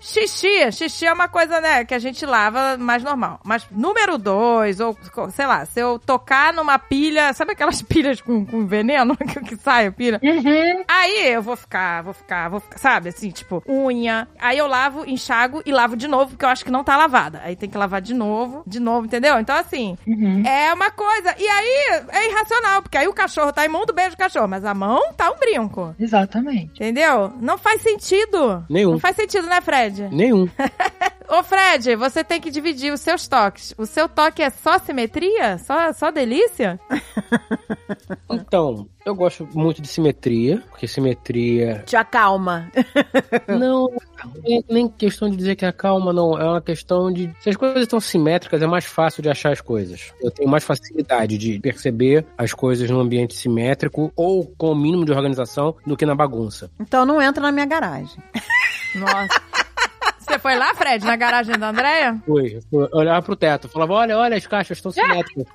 xixi, xixi é uma coisa, né, que a gente lava mais normal. Mas número dois, ou sei lá, se eu tocar numa pilha, sabe aquelas pilhas com, com veneno que, que sai a pilha? Uhum. Aí eu vou ficar, vou ficar, vou ficar, sabe, assim, tipo, unha. Aí eu lavo, enxago e lavo de novo, porque eu acho que não tá lavada. Aí tem que lavar de novo, de novo, entendeu? Então, assim, Uhum. é uma coisa. E aí é irracional, porque aí o cachorro tá imundo, beijo o cachorro, mas a mão tá um brinco. Exatamente. Entendeu? Não faz sentido. Nenhum. Não faz sentido, né, Fred? Nenhum. Ô, Fred, você tem que dividir os seus toques. O seu toque é só simetria? Só, só delícia? Então, eu gosto muito de simetria, porque simetria. Te acalma. Não, não é nem questão de dizer que é calma, não. É uma questão de. Se as coisas estão simétricas, é mais fácil de achar as coisas. Eu tenho mais facilidade de perceber as coisas num ambiente simétrico ou com o mínimo de organização do que na bagunça. Então não entra na minha garagem. Nossa. Você foi lá, Fred, na garagem da Andréia? Fui, olhava pro teto, falava: olha, olha, as caixas estão simétricas.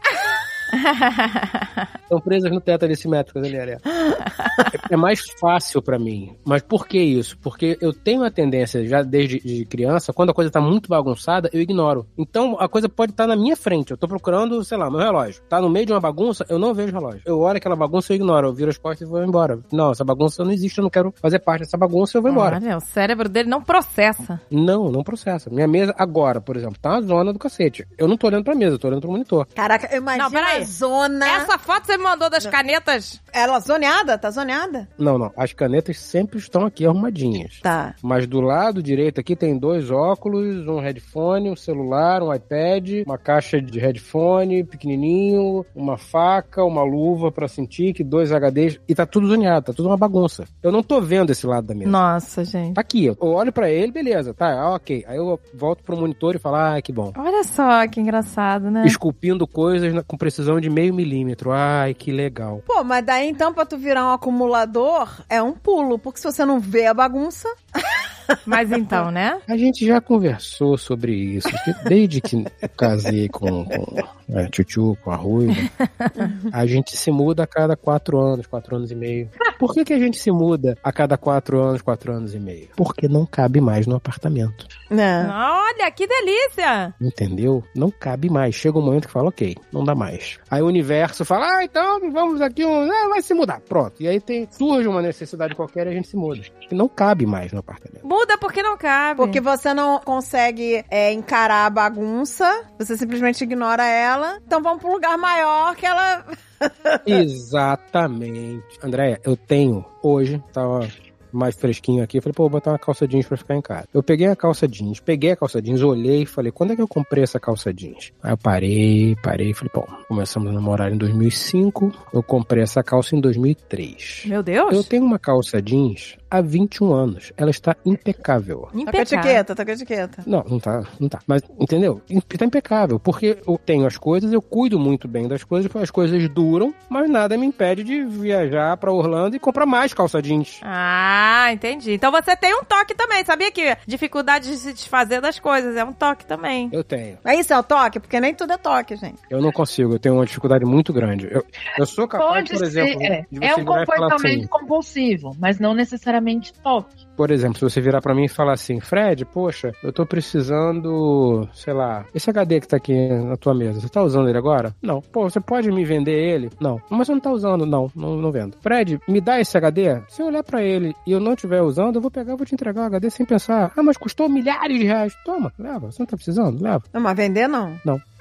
Estão presas no teto ali, simétricas ali, ali. É, é mais fácil pra mim. Mas por que isso? Porque eu tenho a tendência, já desde de criança, quando a coisa tá muito bagunçada, eu ignoro. Então a coisa pode estar na minha frente. Eu tô procurando, sei lá, meu relógio. Tá no meio de uma bagunça, eu não vejo o relógio. Eu olho aquela bagunça, eu ignoro. Eu viro as costas e vou embora. Não, essa bagunça não existe, eu não quero fazer parte dessa bagunça, eu vou embora. Olha, o cérebro dele não processa. Não, não processa. Minha mesa agora, por exemplo, tá uma zona do cacete. Eu não tô olhando pra mesa, eu tô olhando pro monitor. Caraca, eu imagino Não, peraí. Zona. Essa foto você me mandou das canetas. Ela zoneada? Tá zoneada? Não, não. As canetas sempre estão aqui arrumadinhas. Tá. Mas do lado direito aqui tem dois óculos, um headphone, um celular, um iPad, uma caixa de headphone pequenininho, uma faca, uma luva pra sentir, que dois HDs e tá tudo zoneado, tá tudo uma bagunça. Eu não tô vendo esse lado da mesa. Nossa, gente. Tá aqui, eu olho pra ele, beleza, tá, ah, ok. Aí eu volto pro monitor e falo, ah, que bom. Olha só que engraçado, né? Esculpindo coisas com precisão de meio milímetro. Ai, que legal. Pô, mas daí então pra tu virar um acumulador é um pulo, porque se você não vê a bagunça, Mas então, né? A gente já conversou sobre isso, desde que casei com, com é, Tchutchu, com a Ruiva, a gente se muda a cada quatro anos, quatro anos e meio. Por que, que a gente se muda a cada quatro anos, quatro anos e meio? Porque não cabe mais no apartamento. né? Olha, que delícia! Entendeu? Não cabe mais. Chega um momento que fala, ok, não dá mais. Aí o universo fala, ah, então vamos aqui, um... ah, vai se mudar. Pronto. E aí tem, surge uma necessidade qualquer e a gente se muda. Que não cabe mais no apartamento. Muda porque não cabe. Porque você não consegue é, encarar a bagunça, você simplesmente ignora ela. Então vamos pra um lugar maior que ela. Exatamente. Andréia, eu tenho hoje, tava mais fresquinho aqui. Falei, pô, vou botar uma calça jeans pra ficar em casa. Eu peguei a calça jeans, peguei a calça jeans, olhei e falei, quando é que eu comprei essa calça jeans? Aí eu parei, parei, falei, bom, começamos a namorar em 2005, eu comprei essa calça em 2003. Meu Deus. Eu tenho uma calça jeans há 21 anos. Ela está impecável. Tá com Impecável. etiqueta, tá com etiqueta. Não, não tá, não tá. Mas, entendeu? Tá impecável. Porque eu tenho as coisas, eu cuido muito bem das coisas, as coisas duram, mas nada me impede de viajar pra Orlando e comprar mais calça jeans. Ah, entendi. Então você tem um toque também, sabia que dificuldade de se desfazer das coisas é um toque também. Eu tenho. É isso, é o toque? Porque nem tudo é toque, gente. Eu não consigo, eu tenho uma dificuldade muito grande. Eu, eu sou capaz, Pode por ser, exemplo, é. de você É um falar comportamento assim, compulsivo, mas não necessariamente toque. Por exemplo, se você virar pra mim e falar assim, Fred, poxa, eu tô precisando, sei lá, esse HD que tá aqui na tua mesa, você tá usando ele agora? Não. Pô, você pode me vender ele? Não. Mas você não tá usando? Não, não, não vendo. Fred, me dá esse HD? Se eu olhar pra ele e eu não estiver usando, eu vou pegar e vou te entregar o HD sem pensar, ah, mas custou milhares de reais. Toma, leva. Você não tá precisando? Leva. Não, mas vender não.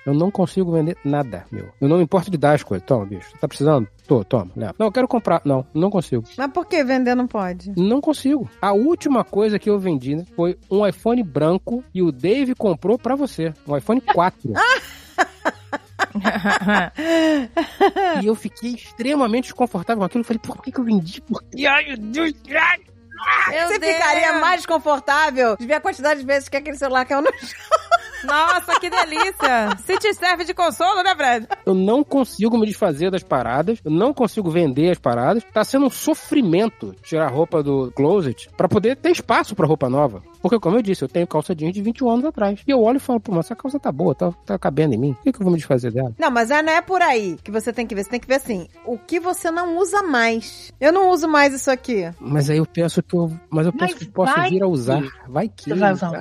Eu não consigo vender nada, meu. Eu não me importo de dar as coisas. Toma, bicho. Tá precisando? Tô, toma, leva. Não, eu quero comprar. Não, não consigo. Mas por que vender não pode? Não consigo. A última coisa que eu vendi né, foi um iPhone branco e o Dave comprou pra você. Um iPhone 4. e eu fiquei extremamente desconfortável com aquilo. Eu falei, por que, que eu vendi? Por que? Ai, meu Deus. Ai. Meu Você Deus. ficaria mais desconfortável de ver a quantidade de vezes que aquele celular caiu no chão. Nossa, que delícia. Se te serve de consolo, né, Fred? Eu não consigo me desfazer das paradas. Eu não consigo vender as paradas. Tá sendo um sofrimento tirar a roupa do closet pra poder ter espaço pra roupa nova. Porque, como eu disse, eu tenho calça jeans de 21 anos atrás. E eu olho e falo, pô, mas essa calça tá boa, tá, tá cabendo em mim. Por que, que eu vou me desfazer dela? Não, mas é- não é por aí que você tem que ver. Você tem que ver assim, o que você não usa mais. Eu não uso mais isso aqui. Mas aí eu penso que eu. Mas eu penso Mas que posso vir a que- usar. Vai que. Você vai usar o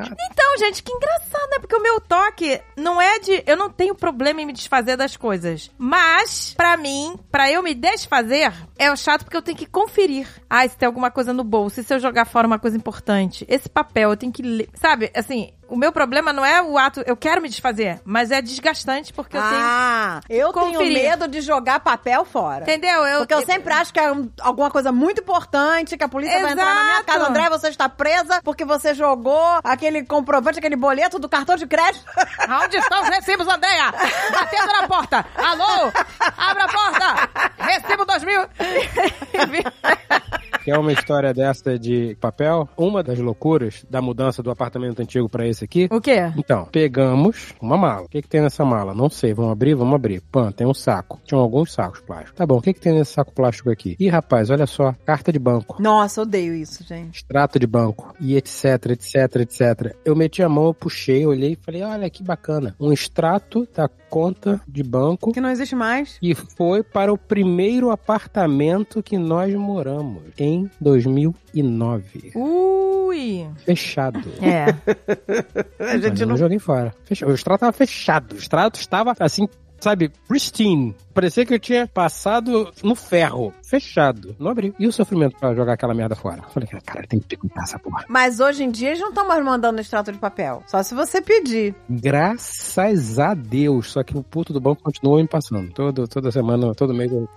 Então, gente, que engraçado, né? Porque o meu toque não é de. Eu não tenho problema em me desfazer das coisas. Mas, pra mim, pra eu me desfazer, é chato porque eu tenho que conferir. Ah, se tem alguma coisa no bolso, e se eu jogar fora uma coisa importante. Esse papel, eu tenho que ler. Sabe, assim. O meu problema não é o ato, eu quero me desfazer, mas é desgastante porque eu tenho. ah, eu tenho medo de jogar papel fora. Entendeu? Eu, Porque eu sempre acho que é um- alguma coisa muito importante, que a polícia vai entrar na minha Exato. casa. André, você está presa porque você jogou aquele comprovante, aquele boleto do cartão de crédito. Onde estão os recibos, Andréia? Batendo na porta. Alô? Abra a porta. Recibo 2000. Quer uma história dessa de papel? Uma das loucuras da mudança do apartamento antigo pra esse aqui. o quê? Então, pegamos uma mala. O que, que tem nessa mala? Não sei. Vamos abrir? Vamos abrir. Pã, tem um saco. Tinham alguns sacos plásticos. Tá bom, o que, que tem nesse saco plástico aqui? Ih, rapaz, olha só. Carta de banco. Nossa, odeio isso, gente. Extrato de banco. E etc, etc, etc. Eu meti a mão, eu puxei, olhei e falei, olha que bacana. Um extrato da conta de banco Que não existe mais. e foi para o primeiro apartamento que nós moramos em 2009. Ui. Fechado. É. A gente Mas não. não joguei fora. Fechado. O extrato estava fechado. O extrato estava assim, sabe, pristine. Parecia que eu tinha passado no ferro. Fechado. Não abri. E o sofrimento pra jogar aquela merda fora? Falei, cara, tem que picotar essa porra. Mas hoje em dia eles não estão mais mandando extrato de papel. Só se você pedir. Graças a Deus. Só que o puto do banco continua me passando. Todo, toda semana, todo mês. Eu...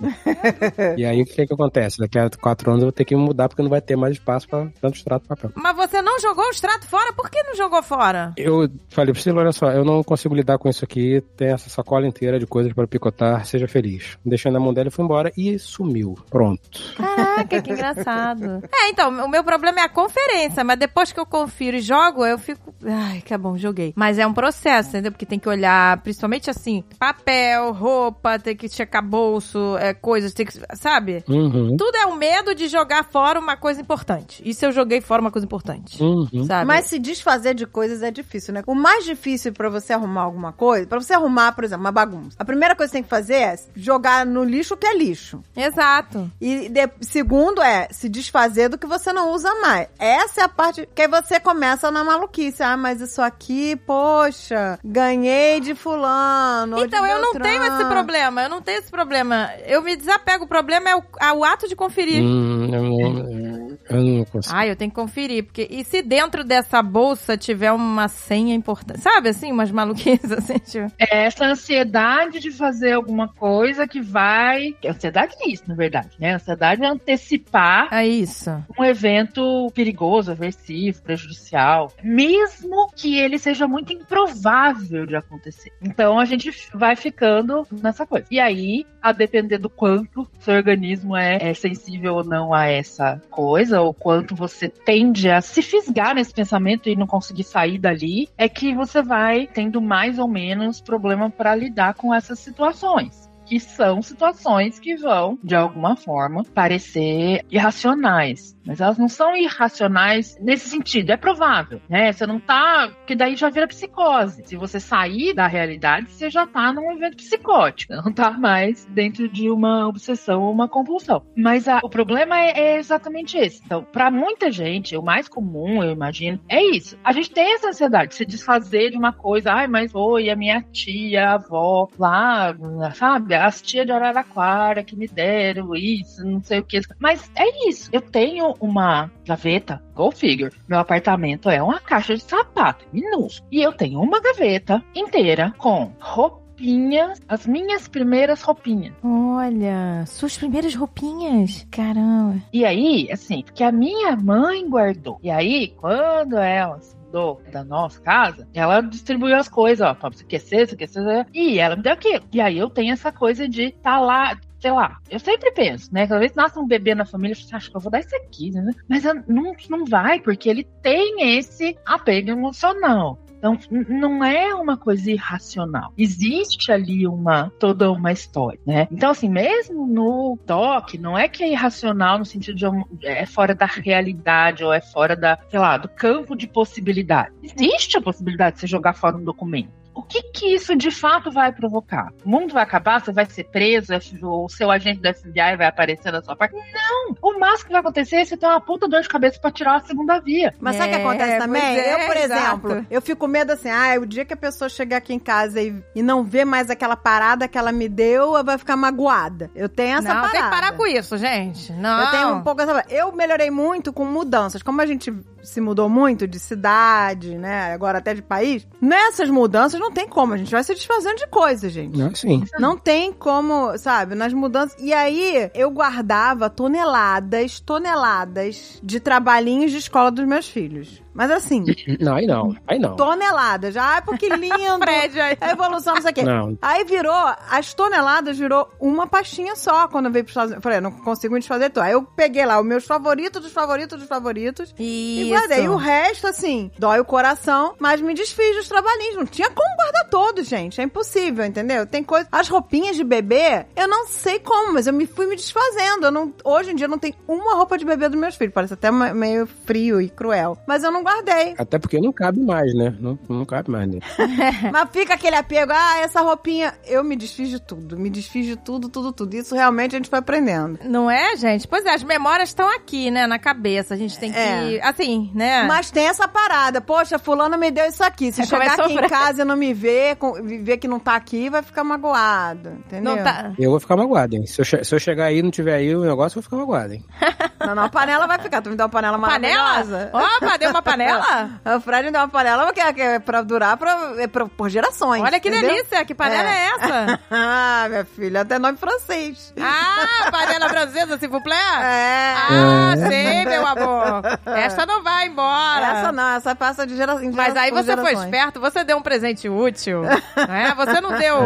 e aí, o que que acontece? Daqui a quatro anos eu vou ter que me mudar porque não vai ter mais espaço pra tanto extrato de papel. Mas você não jogou o extrato fora? Por que não jogou fora? Eu falei, Priscila, olha só, eu não consigo lidar com isso aqui. Tem essa sacola inteira de coisas para picotar. Seja feliz. Deixei na mão dela e fui embora e sumiu. Pronto. Caraca, que engraçado. É, então, o meu problema é a conferência, mas depois que eu confiro e jogo, eu fico. Ai, que bom, joguei. Mas é um processo, entendeu? Porque tem que olhar, principalmente assim, papel, roupa, tem que checar bolso, é, coisas, tem que. Sabe? Uhum. Tudo é o medo de jogar fora uma coisa importante. E se eu joguei fora uma coisa importante? Uhum. Sabe? Mas se desfazer de coisas é difícil, né? O mais difícil pra você arrumar alguma coisa, pra você arrumar, por exemplo, uma bagunça. A primeira coisa que você tem que fazer é jogar no lixo o que é lixo. Exato. E de- segundo é se desfazer do que você não usa mais. Essa é a parte que aí você começa na maluquice. Ah, mas isso aqui, poxa, ganhei de fulano. Então, eu não tenho esse problema. Eu não tenho esse problema. Eu me desapego. O problema é o, é o ato de conferir. Hum, eu- Eu não consigo. Ah, eu tenho que conferir, porque e se dentro dessa bolsa tiver uma senha importante, sabe assim, umas maluquices assim, tipo, É essa ansiedade de fazer alguma coisa que vai. Ansiedade é isso, na verdade, né? Ansiedade é antecipar é isso. um evento perigoso, aversivo, prejudicial, mesmo que ele seja muito improvável de acontecer. Então a gente vai ficando nessa coisa. E aí, a depender do quanto seu organismo é, é sensível ou não a essa coisa, ou quanto você tende a se fisgar nesse pensamento e não conseguir sair dali, é que você vai tendo mais ou menos problema para lidar com essas situações que são situações que vão, de alguma forma, parecer irracionais. Mas elas não são irracionais nesse sentido. É provável, né? Você não tá. Porque daí já vira psicose. Se você sair da realidade, você já tá num evento psicótico. Não tá mais dentro de uma obsessão ou uma compulsão. Mas a- o problema é, é exatamente esse. Então, pra muita gente, o mais comum, eu imagino, é isso. A gente tem essa ansiedade de se desfazer de uma coisa. Ai, mas foi a minha tia, a avó, lá, sabe? As tias de Araraquara que me deram isso, não sei o que. Mas é isso. Eu tenho uma gaveta, go figure. Meu apartamento é uma caixa de sapato, minúsculo. E eu tenho uma gaveta inteira com roupinhas, as minhas primeiras roupinhas. Olha, suas primeiras roupinhas. Caramba. E aí, assim, porque a minha mãe guardou. E aí, quando ela mudou da nossa casa, ela distribuiu as coisas, ó, pra você aquecer, você aquecer, e ela me deu aquilo. E aí eu tenho essa coisa de tá lá. Sei lá, eu sempre penso, né? Cada vez que nasce um bebê na família, eu acho que eu vou dar isso aqui, né? Mas não, não vai, porque ele tem esse apego emocional. Então, não é uma coisa irracional. Existe ali uma toda uma história, né? Então, assim, mesmo no doc, não é que é irracional no sentido de um- é fora da realidade ou é fora da, sei lá, do campo de possibilidade. Existe a possibilidade de você jogar fora um documento. O que que isso de fato vai provocar? O mundo vai acabar? Você vai ser preso? O seu agente da FBI vai aparecer na sua parte? Não! O máximo que vai acontecer é você ter uma puta dor de cabeça pra tirar a segunda via. Mas sabe o que É, acontece também? é, eu, por exato. exemplo, eu fico com medo assim, ah, o dia que a pessoa chegar aqui em casa e, e não ver mais aquela parada que ela me deu, ela vai ficar magoada. Eu tenho essa não, parada. tem que parar com isso, gente. Não. Eu tenho um pouco essa. Eu melhorei muito com mudanças. Como a gente se mudou muito de cidade, né? Agora até de país. Nessas mudanças não tem como. A gente vai se desfazendo de coisas, gente. Não, sim. Não tem como, sabe, nas mudanças. E aí, eu guardava toneladas, toneladas de trabalhinhos de escola dos meus filhos. Mas assim, Não, aí não. Aí não. toneladas. Já, ah, porque lindo. Aí. A evolução, não sei o quê. Não. Aí virou, as toneladas virou uma pastinha só quando eu veio pros Estados Unidos. Eu Falei, não consigo me desfazer tudo. Aí eu peguei lá os meus favoritos dos favoritos dos favoritos. E Isso. guardei. O resto, assim, dói o coração, mas me desfiz dos trabalhinhos. Não tinha como guardar todos, gente. É impossível, entendeu? Tem coisa. As roupinhas de bebê, eu não sei como, mas eu me fui me desfazendo. Eu não... Hoje em dia eu não tenho uma roupa de bebê dos meus filhos. Parece até me- meio frio e cruel. Mas eu não guardei. Até porque não cabe mais, né? Não, não cabe mais nele. Mas fica aquele apego, ah, essa roupinha. Eu me desfiz de tudo. Me desfiz de tudo, tudo, tudo. Isso realmente a gente foi aprendendo. Não é, gente? Pois é, as memórias estão aqui, né, na cabeça. A gente tem que. É. Assim, né? Mas tem essa parada. Poxa, fulano me deu isso aqui. Se É, chegar aqui em casa e não me ver, ver que não tá aqui, vai ficar magoado. Entendeu? não tá. Eu vou ficar magoado, hein? Se eu, se eu chegar aí e não tiver aí o negócio, eu vou ficar magoado, hein? Não, não, a panela vai ficar. Tu me deu uma panela Panela? maravilhosa. Opa, deu uma panela? O Fred me deu uma panela que é, que é pra durar pra, é pra- por gerações. Olha que entendeu? delícia, que panela é, É. essa? ah, minha filha, até nome francês. Ah, panela francesa, s'il vous plaît? É. Ah, sei, meu amor. Esta não vai embora. Essa não, essa passa de geração. Mas aí você foi esperto, você deu um presente útil. né? Você não deu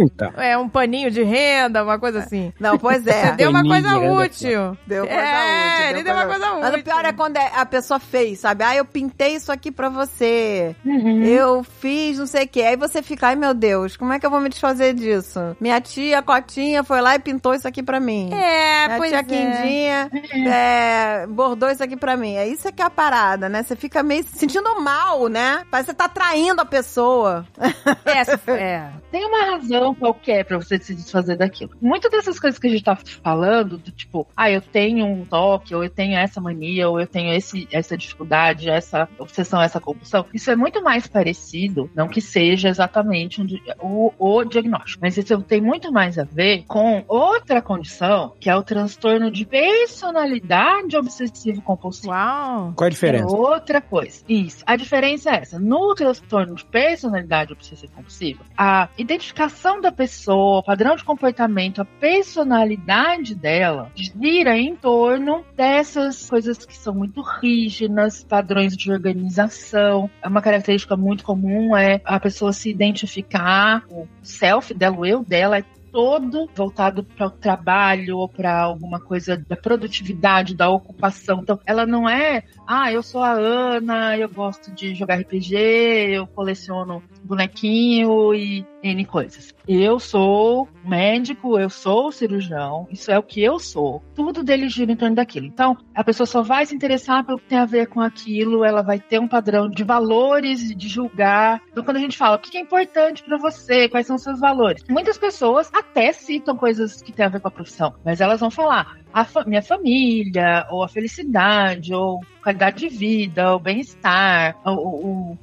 então. é, um paninho de renda, uma coisa assim. Não, pois é. Você deu uma coisa útil. Deu coisa é, útil. ele deu uma coisa útil. Mas o pior é quando é- a pessoa fez, sabe? Ah, eu pintei isso aqui pra você. Uhum. Eu fiz não sei o quê. Aí você fica, ai meu Deus, como é que eu vou me desfazer disso? Minha tia Cotinha foi lá e pintou isso aqui pra mim. É, Minha pois tia é. Quindinha é, bordou isso aqui pra mim. É isso que é a parada, né? Você fica meio se sentindo mal, né? Parece que você tá traindo a pessoa. É, é. Tem uma razão qualquer pra você se desfazer daquilo. Muitas dessas coisas que a gente tá falando, do tipo, ah, eu tenho toque, ou eu tenho essa mania, ou eu tenho esse, essa dificuldade, essa obsessão, essa compulsão. Isso é muito mais parecido, não que seja exatamente um o, o diagnóstico, mas isso tem muito mais a ver com outra condição, que é o transtorno de personalidade obsessivo-compulsiva. Uau. Qual a É diferença? outra coisa. Isso. A diferença é essa. No transtorno de personalidade obsessiva compulsiva, a identificação da pessoa, o padrão de comportamento, a personalidade dela gira em torno dessas coisas que são muito rígidas, padrões de organização. É Uma característica muito comum é a pessoa se identificar, o self dela, o eu dela é todo voltado para o trabalho ou para alguma coisa da produtividade, da ocupação. Então, ela não é, ah, eu sou a Ana, eu gosto de jogar RPG, eu coleciono bonequinho e N coisas. Eu sou médico, eu sou cirurgião, isso é o que eu sou. Tudo dele gira em torno daquilo. Então, a pessoa só vai se interessar pelo que tem a ver com aquilo, ela vai ter um padrão de valores, de julgar. Então, quando a gente fala o que é importante para você, quais são os seus valores, muitas pessoas até citam coisas que têm a ver com a profissão, mas elas vão falar a fa- minha família, ou a felicidade, ou qualidade de vida, o bem-estar,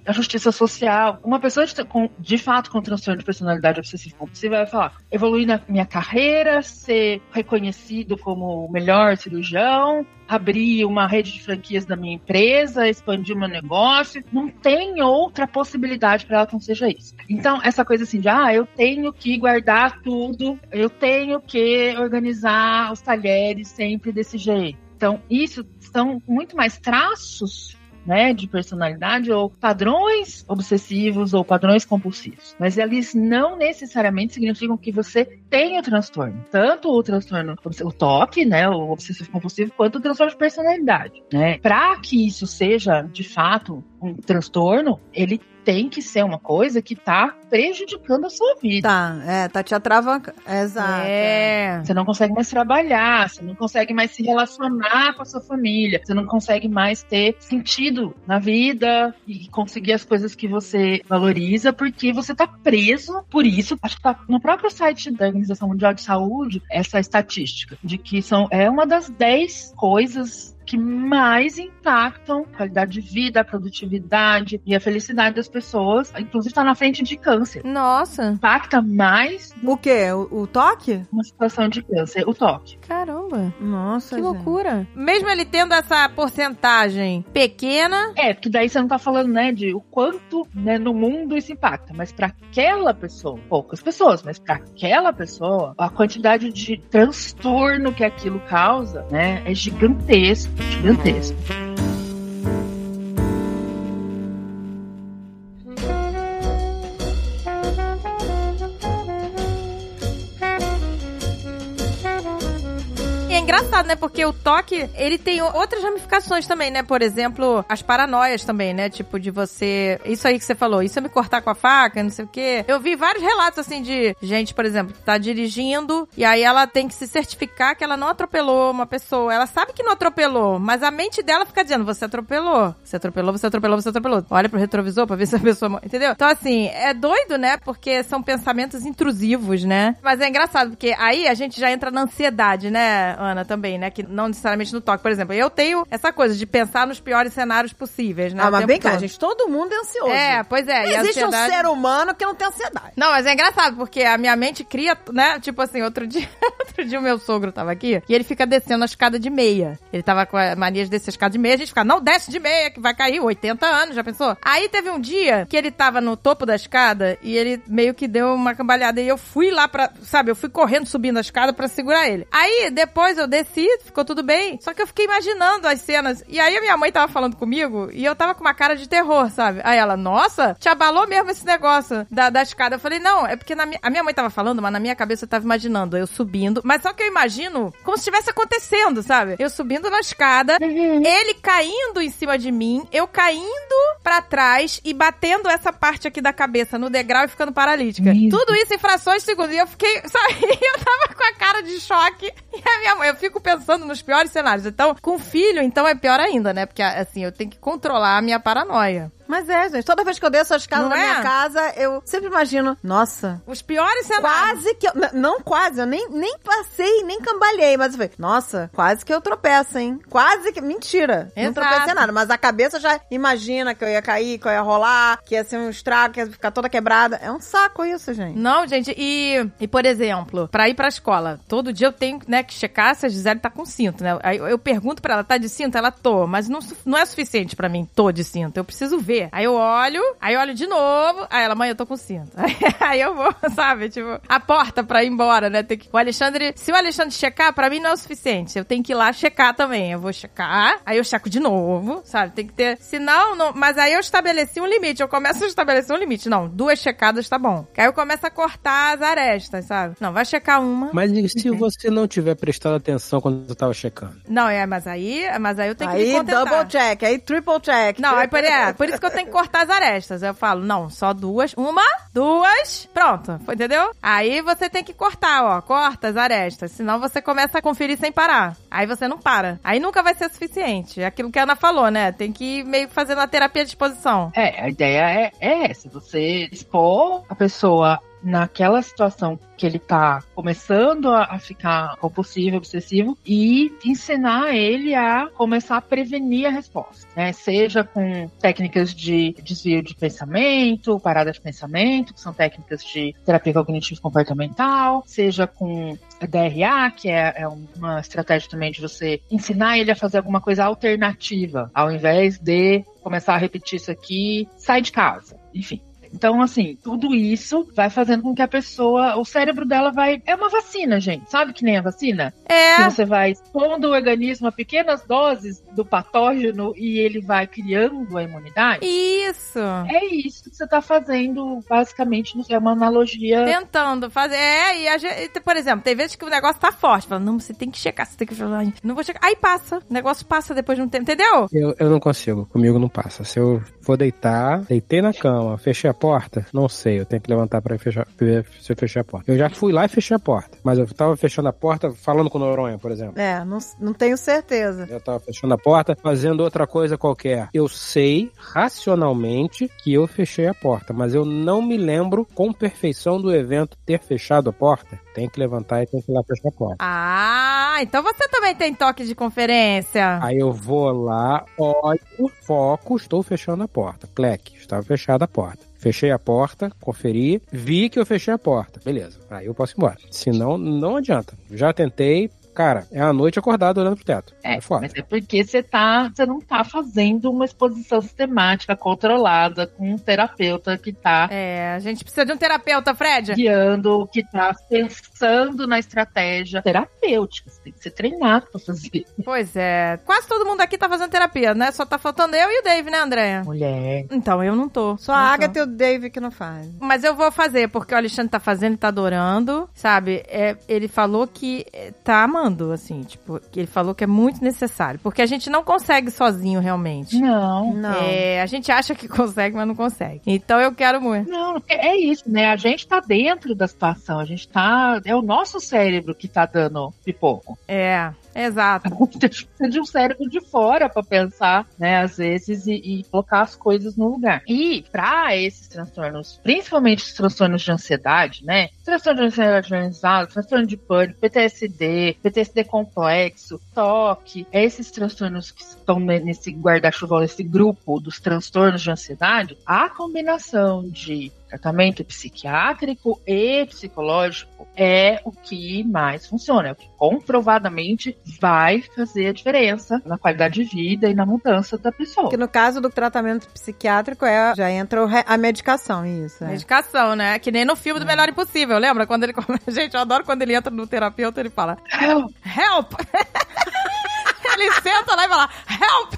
a justiça social. Uma pessoa de, com, de fato com transtorno de personalidade obsessiva compulsiva vai falar evoluir na minha carreira, ser reconhecido como o melhor cirurgião, abrir uma rede de franquias da minha empresa, expandir meu negócio. Não tem outra possibilidade para ela que não seja isso. Então, essa coisa assim de, ah, eu tenho que guardar tudo, eu tenho que organizar os talheres sempre desse jeito. Então, isso são muito mais traços né, de personalidade ou padrões obsessivos ou padrões compulsivos. Mas eles não necessariamente significam que você tem o transtorno. Tanto o transtorno, o TOC, né, o obsessivo compulsivo, quanto o transtorno de personalidade, né? Para que isso seja, de fato, um transtorno, ele tem que ser uma coisa que tá prejudicando a sua vida. Tá, é, tá te atravancando. Exato. É. Você não consegue mais trabalhar, você não consegue mais se relacionar com a sua família, você não consegue mais ter sentido na vida e conseguir as coisas que você valoriza, porque você tá preso por isso. Acho que tá no próprio site da Organização Mundial de Saúde essa estatística de que são é uma das 10 coisas que mais impactam a qualidade de vida, a produtividade e a felicidade das pessoas, inclusive está na frente de câncer. Nossa. Impacta mais O quê? O, o toque? uma situação de câncer, o toque. Caramba. Nossa, Que gente. loucura. Mesmo ele tendo essa porcentagem pequena, É, porque daí você não tá falando, né, de o quanto, né, no mundo isso impacta, mas para aquela pessoa, poucas pessoas, mas para aquela pessoa, a quantidade de transtorno que aquilo causa, né, é gigantesco, gigantesco. Engraçado, né? Porque o toque, ele tem outras ramificações também, né? Por exemplo, as paranoias também, né? Tipo, de você. Isso aí que você falou, isso é me cortar com a faca, não sei o quê. Eu vi vários relatos, assim, de gente, por exemplo, que tá dirigindo e aí ela tem que se certificar que ela não atropelou uma pessoa. Ela sabe que não atropelou, mas a mente dela fica dizendo: você atropelou, você atropelou, você atropelou, você atropelou. Olha pro retrovisor pra ver se a pessoa. Entendeu? Então, assim, é doido, né? Porque são pensamentos intrusivos, né? Mas é engraçado, porque aí a gente já entra na ansiedade, né, Ana, também, né? Que não necessariamente no toque. Por exemplo, eu tenho essa coisa de pensar nos piores cenários possíveis, né? Ah, mas vem cá, todo. gente. Todo mundo é ansioso. É, pois é. Não existe ansiedade... um ser humano que não tem ansiedade. Não, mas é engraçado, porque a minha mente cria, né? Tipo assim, outro dia, outro dia o meu sogro tava aqui e ele fica descendo a escada de meia. Ele tava com a mania de descer a escada de meia, a gente fica, não, desce de meia, que vai cair, 80 anos, já pensou? Aí teve um dia que ele tava no topo da escada e ele meio que deu uma cambalhada e eu fui lá pra, sabe, eu fui correndo subindo a escada pra segurar ele. Aí depois eu desci, ficou tudo bem, só que eu fiquei imaginando as cenas. E aí a minha mãe tava falando comigo e eu tava com uma cara de terror, sabe? Aí ela, nossa, te abalou mesmo esse negócio da, da escada. Eu falei, não, é porque na minha, a minha mãe tava falando, mas na minha cabeça eu tava imaginando eu subindo. Mas só que eu imagino como se estivesse acontecendo, sabe? Eu subindo na escada, ele caindo em cima de mim, eu caindo pra trás e batendo essa parte aqui da cabeça no degrau e ficando paralítica. Tudo isso em frações de segundos. E eu fiquei, sabe? Eu tava com a cara de choque. E a minha mãe, eu fico pensando nos piores cenários. Então, com filho, então é pior ainda, né? Porque, assim, eu tenho que controlar a minha paranoia. Mas é, gente. Toda vez que eu desço as casas Não da é? minha casa, eu sempre imagino, nossa, Os piores cenários. quase que eu. Não quase, eu nem, nem passei, nem cambalhei, mas eu falei, nossa, quase que eu tropeço, hein? Quase que. Mentira. Não Exato. tropecei nada, mas a cabeça já imagina que eu ia cair, que eu ia rolar, que ia ser um estrago, que ia ficar toda quebrada. É um saco isso, gente. Não, gente, e, e por exemplo, pra ir pra escola, todo dia eu tenho, né, que checar se a Gisele tá com cinto, né? Aí eu, pergunto pra ela, tá de cinto? Ela tô, mas não, não é suficiente pra mim, tô de cinto. Eu preciso ver. Aí eu olho, aí eu olho de novo, aí ela, mãe, eu tô com cinto. Aí, eu vou, sabe? Tipo, a porta pra ir embora, né? Tem que, o Alexandre, se o Alexandre checar, pra mim não é o suficiente. Eu tenho que ir lá checar também. Eu vou checar, aí eu checo de novo, sabe? Tem que ter. Senão, não, mas aí eu estabeleci um limite. Eu começo a estabelecer um limite. Não, duas checadas tá bom. Aí eu começo a cortar as arestas, sabe? Não, vai checar uma. Mas e se você não tiver prestado atenção quando eu tava checando? Não, é, mas aí, mas aí eu tenho que Aí me contentar. double check, aí triple check. Não, aí por, é, por isso que eu tenho que cortar as arestas. Eu falo, não, só duas. Uma, duas, pronto. Entendeu? Aí você tem que cortar, ó. Corta as arestas. Senão você começa a conferir sem parar. Aí você não para. Aí nunca vai ser suficiente. É aquilo que a Ana falou, né? Tem que ir meio fazendo a terapia de exposição. É, a ideia é, é essa, você expor a pessoa naquela situação que ele tá começando a, ficar compulsivo, obsessivo, e ensinar ele a começar a prevenir a resposta, né? Seja com técnicas de desvio de pensamento, parada de pensamento, que são técnicas de terapia cognitivo comportamental, seja com DRA, que é, é uma estratégia também de você ensinar ele a fazer alguma coisa alternativa, ao invés de começar a repetir isso aqui, sai de casa, enfim. Então, assim, tudo isso vai fazendo com que a pessoa, o cérebro dela vai. É uma vacina, gente. Sabe que nem a vacina? É. Que você vai expondo o organismo a pequenas doses do patógeno e ele vai criando a imunidade. Isso. É isso que você tá fazendo, basicamente, é uma analogia. Tentando fazer. É, e a gente, por exemplo, tem vezes que o negócio tá forte. Fala, não, você tem que checar, você tem que falar. Não vou checar. Aí passa. O negócio passa depois de um tempo, entendeu? Eu, eu não consigo, comigo não passa. Se eu for deitar, deitei na cama, fechei a porta, não sei, eu tenho que levantar pra fechar, ver se eu fechei a porta. Eu já fui lá e fechei a porta, mas eu tava fechando a porta falando com o Noronha, por exemplo. É, não, não tenho certeza. Eu tava fechando a porta, fazendo outra coisa qualquer. Eu sei racionalmente que eu fechei a porta, mas eu não me lembro com perfeição do evento ter fechado a porta. Tem que levantar e tem que ir lá fechar a porta. Ah, então você também tem toque de conferência. Aí eu vou lá, olho, foco, estou fechando a porta. Clec, estava fechada a porta. Fechei a porta, conferi, vi que eu fechei a porta. Beleza, aí eu posso ir embora. Senão, não adianta. Já tentei, cara, é a noite acordado olhando pro teto. É, É foda. mas é porque você tá, você não tá fazendo uma exposição sistemática, controlada, com um terapeuta que tá É, a gente precisa de um terapeuta, Fred. guiando, que tá pensando na estratégia terapêutica. Você tem que ser treinado pra fazer. Pois é. Quase todo mundo aqui tá fazendo terapia, né? Só tá faltando eu e o Dave, né, Andréia? Mulher. Então, eu não tô. Só Não a tô. Agatha e o Dave que não faz. Mas eu vou fazer, porque o Alexandre tá fazendo e tá adorando, sabe? É, ele falou que é, tá amando, assim, tipo, que ele falou que é muito necessário. Porque a gente não consegue sozinho, realmente. Não. Não. É, a gente acha que consegue, mas não consegue. Então eu quero muito. Não, é é isso, né? A gente tá dentro da situação, a gente tá. É o nosso cérebro que tá dando pipoco. É, exato. De um cérebro de fora pra pensar, né, às vezes, e, e colocar as coisas no lugar. E pra esses transtornos, principalmente os transtornos de ansiedade, né? Transtorno de ansiedade generalizada, transtorno de pânico, PTSD, PTSD complexo, toque, esses transtornos que estão ne- nesse guarda-chuva, nesse grupo dos transtornos de ansiedade, a combinação de tratamento psiquiátrico e psicológico é o que mais funciona, é o que comprovadamente vai fazer a diferença na qualidade de vida e na mudança da pessoa. Porque no caso do tratamento psiquiátrico, é, já entra a medicação, isso. É. Medicação, né? Que nem no filme do Melhor Impossível, lembra? Quando ele come- Gente, eu adoro quando ele entra no terapeuta ele fala: Help! ele senta lá e fala: Help!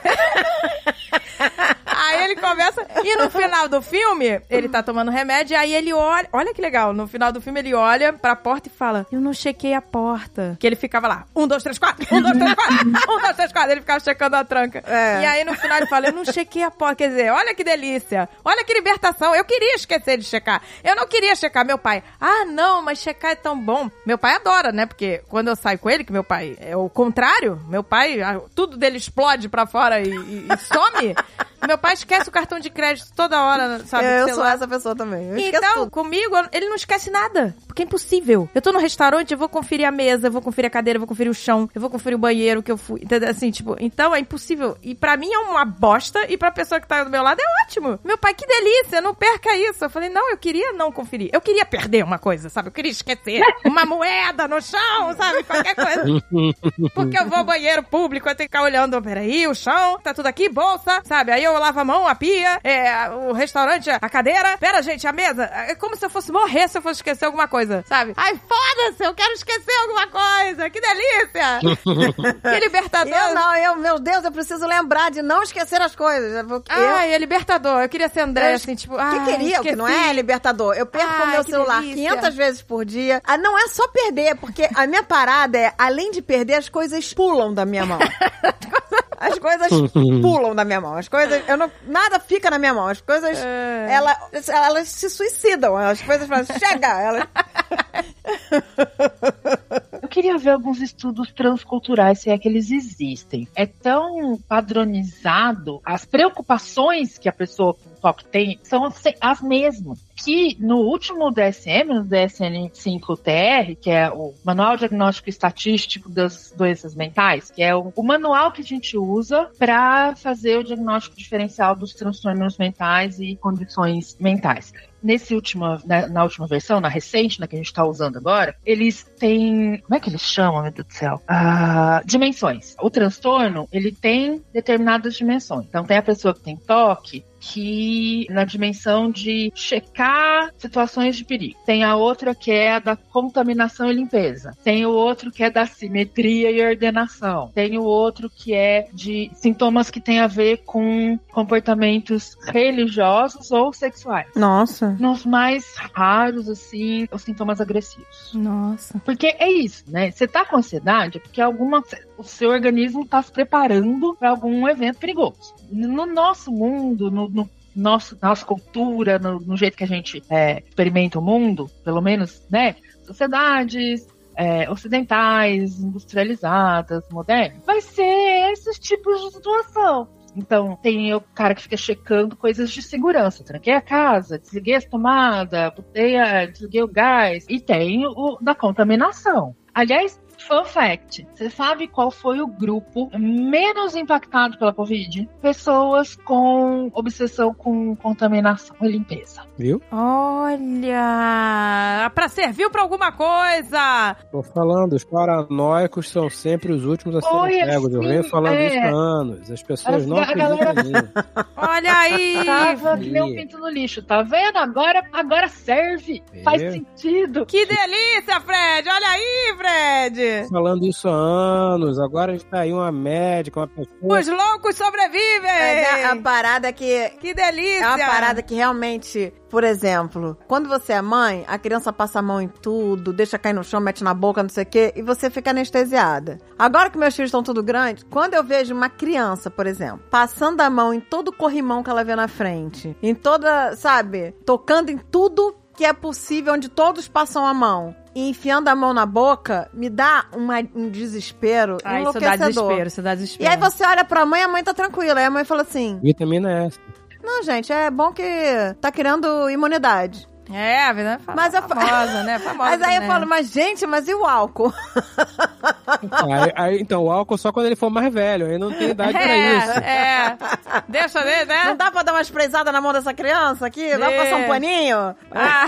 aí ele começa. E no final do filme, ele tá tomando remédio, aí ele olha. Olha que legal. No final do filme, ele olha pra porta e fala: Eu não chequei a porta. Que ele ficava lá: Um, dois, três, quatro. Um, dois, três, quatro. Um, dois, três, quatro. Ele ficava checando a tranca. É. E aí no final ele fala: Eu não chequei a porta. Quer dizer, olha que delícia. Olha que libertação. Eu queria esquecer de checar. Eu não queria checar. Meu pai: Ah, não, mas checar é tão bom. Meu pai adora, né? Porque quando eu saio com ele, que meu pai é o contrário, meu pai, tudo dele explode pra fora e, e- e some. Meu pai esquece o cartão de crédito toda hora, sabe? eu do sou essa pessoa também. Eu Então, tudo. comigo, ele não esquece nada. Porque é impossível. Eu tô no restaurante, eu vou conferir a mesa, eu vou conferir a cadeira, eu vou conferir o chão, eu vou conferir o banheiro que eu fui. Entendeu? Assim, tipo, então é impossível. E pra mim é uma bosta, e pra pessoa que tá do meu lado é ótimo. Meu pai, que delícia, não perca isso. Eu falei, não, eu queria não conferir. Eu queria perder uma coisa, sabe? Eu queria esquecer uma moeda no chão, sabe? Qualquer coisa. Porque eu vou ao banheiro público, eu tenho que ficar olhando, peraí, o chão, tá tudo aqui, bolsa, sabe? Aí eu lavo a mão, a pia, é, o restaurante, a cadeira. Pera, gente, a mesa. É como se eu fosse morrer se eu fosse esquecer alguma coisa, sabe? Ai, foda-se, eu quero esquecer alguma coisa. Que delícia! que libertador. Eu não, eu, meu Deus, eu preciso lembrar de não esquecer as coisas. Porque eu, Ai, é libertador. Eu queria ser André, Eu assim, tipo, que ah, queria, o que não é libertador. Eu perco Ai, o meu celular delícia. 500 vezes por dia. Ah, não é só perder, porque a minha parada é, além de perder, as coisas pulam da minha mão. As coisas pulam da minha mão. As coisas. Eu não, nada fica na minha mão. As coisas. É. Ela, elas se suicidam. As coisas falam, chega! Elas, Eu queria ver alguns estudos transculturais, se é que eles existem. É tão padronizado, as preocupações que a pessoa toque tem são as as mesmas. Que no último DSM, no DSM-5-TR, que é o Manual Diagnóstico Estatístico das Doenças Mentais, que é o, o manual que a gente usa para fazer o diagnóstico diferencial dos transtornos mentais e condições mentais nesse última, na, na última versão, na recente, na que a gente tá usando agora, eles têm. Como é que eles chamam, meu Deus do céu? Ah, dimensões. O transtorno, ele tem determinadas dimensões. Então, tem a pessoa que tem toque, que na dimensão de checar situações de perigo. Tem a outra que é a da contaminação e limpeza. Tem o outro que é da simetria e ordenação. Tem o outro que é de sintomas que tem a ver com comportamentos religiosos ou sexuais. Nossa. Nos mais raros, assim, os sintomas agressivos. Nossa. Porque é isso, né? Você tá com ansiedade é porque alguma, o seu organismo tá se preparando para algum evento perigoso. No nosso mundo, no, no nosso, nossa cultura, no, no jeito que a gente é, experimenta o mundo, pelo menos, né? Sociedades é, ocidentais, industrializadas, modernas, vai ser esses tipos de situação. Então, tem o cara que fica checando coisas de segurança. Tranquei a casa, desliguei as tomadas, botei a, desliguei o gás. E tem o da contaminação. Aliás, fun fact: você sabe qual foi o grupo menos impactado pela Covid? Pessoas com obsessão com contaminação e limpeza. Viu? Olha! Pra serviu pra alguma coisa! Tô falando, os paranoicos são sempre os últimos a serem pegos. Eu assim, venho falando é. isso há anos. As pessoas As- não a galera-. Olha aí! Tava que nem um pinto no lixo, tá vendo? Agora, agora serve. Faz É. sentido. Que delícia, Fred! Olha aí, Fred! Falando isso há anos. Agora está aí uma médica, uma pessoa. Os loucos sobrevivem! Mas é a, a parada que. Que delícia! É uma parada que realmente, por exemplo, quando você é mãe, a criança passa a mão em tudo, deixa cair no chão, mete na boca, não sei o quê, e você fica anestesiada. Agora que meus filhos estão tudo grandes, quando eu vejo uma criança, por exemplo, passando a mão em todo o corrimão que ela vê na frente, em toda, sabe, tocando em tudo que é possível, onde todos passam a mão. E enfiando a mão na boca, me dá uma- um desespero Ah, isso dá enlouquecedor. desespero, isso dá E desespero. aí você olha pra mãe, a mãe tá tranquila. Aí a mãe fala assim: Vitamina S. Não, gente, é bom que tá criando imunidade. É, a vida é fa- Mas eu fa- famosa, né? Famosa, Mas aí eu né? falo, mas gente, mas e o álcool? Aí- aí, então, o álcool só quando ele for mais velho. Aí não tem idade pra isso. É, é. Deixa ver, né? Não dá pra dar uma espreizada na mão dessa criança aqui? Dá pra passar um É. paninho? Ah,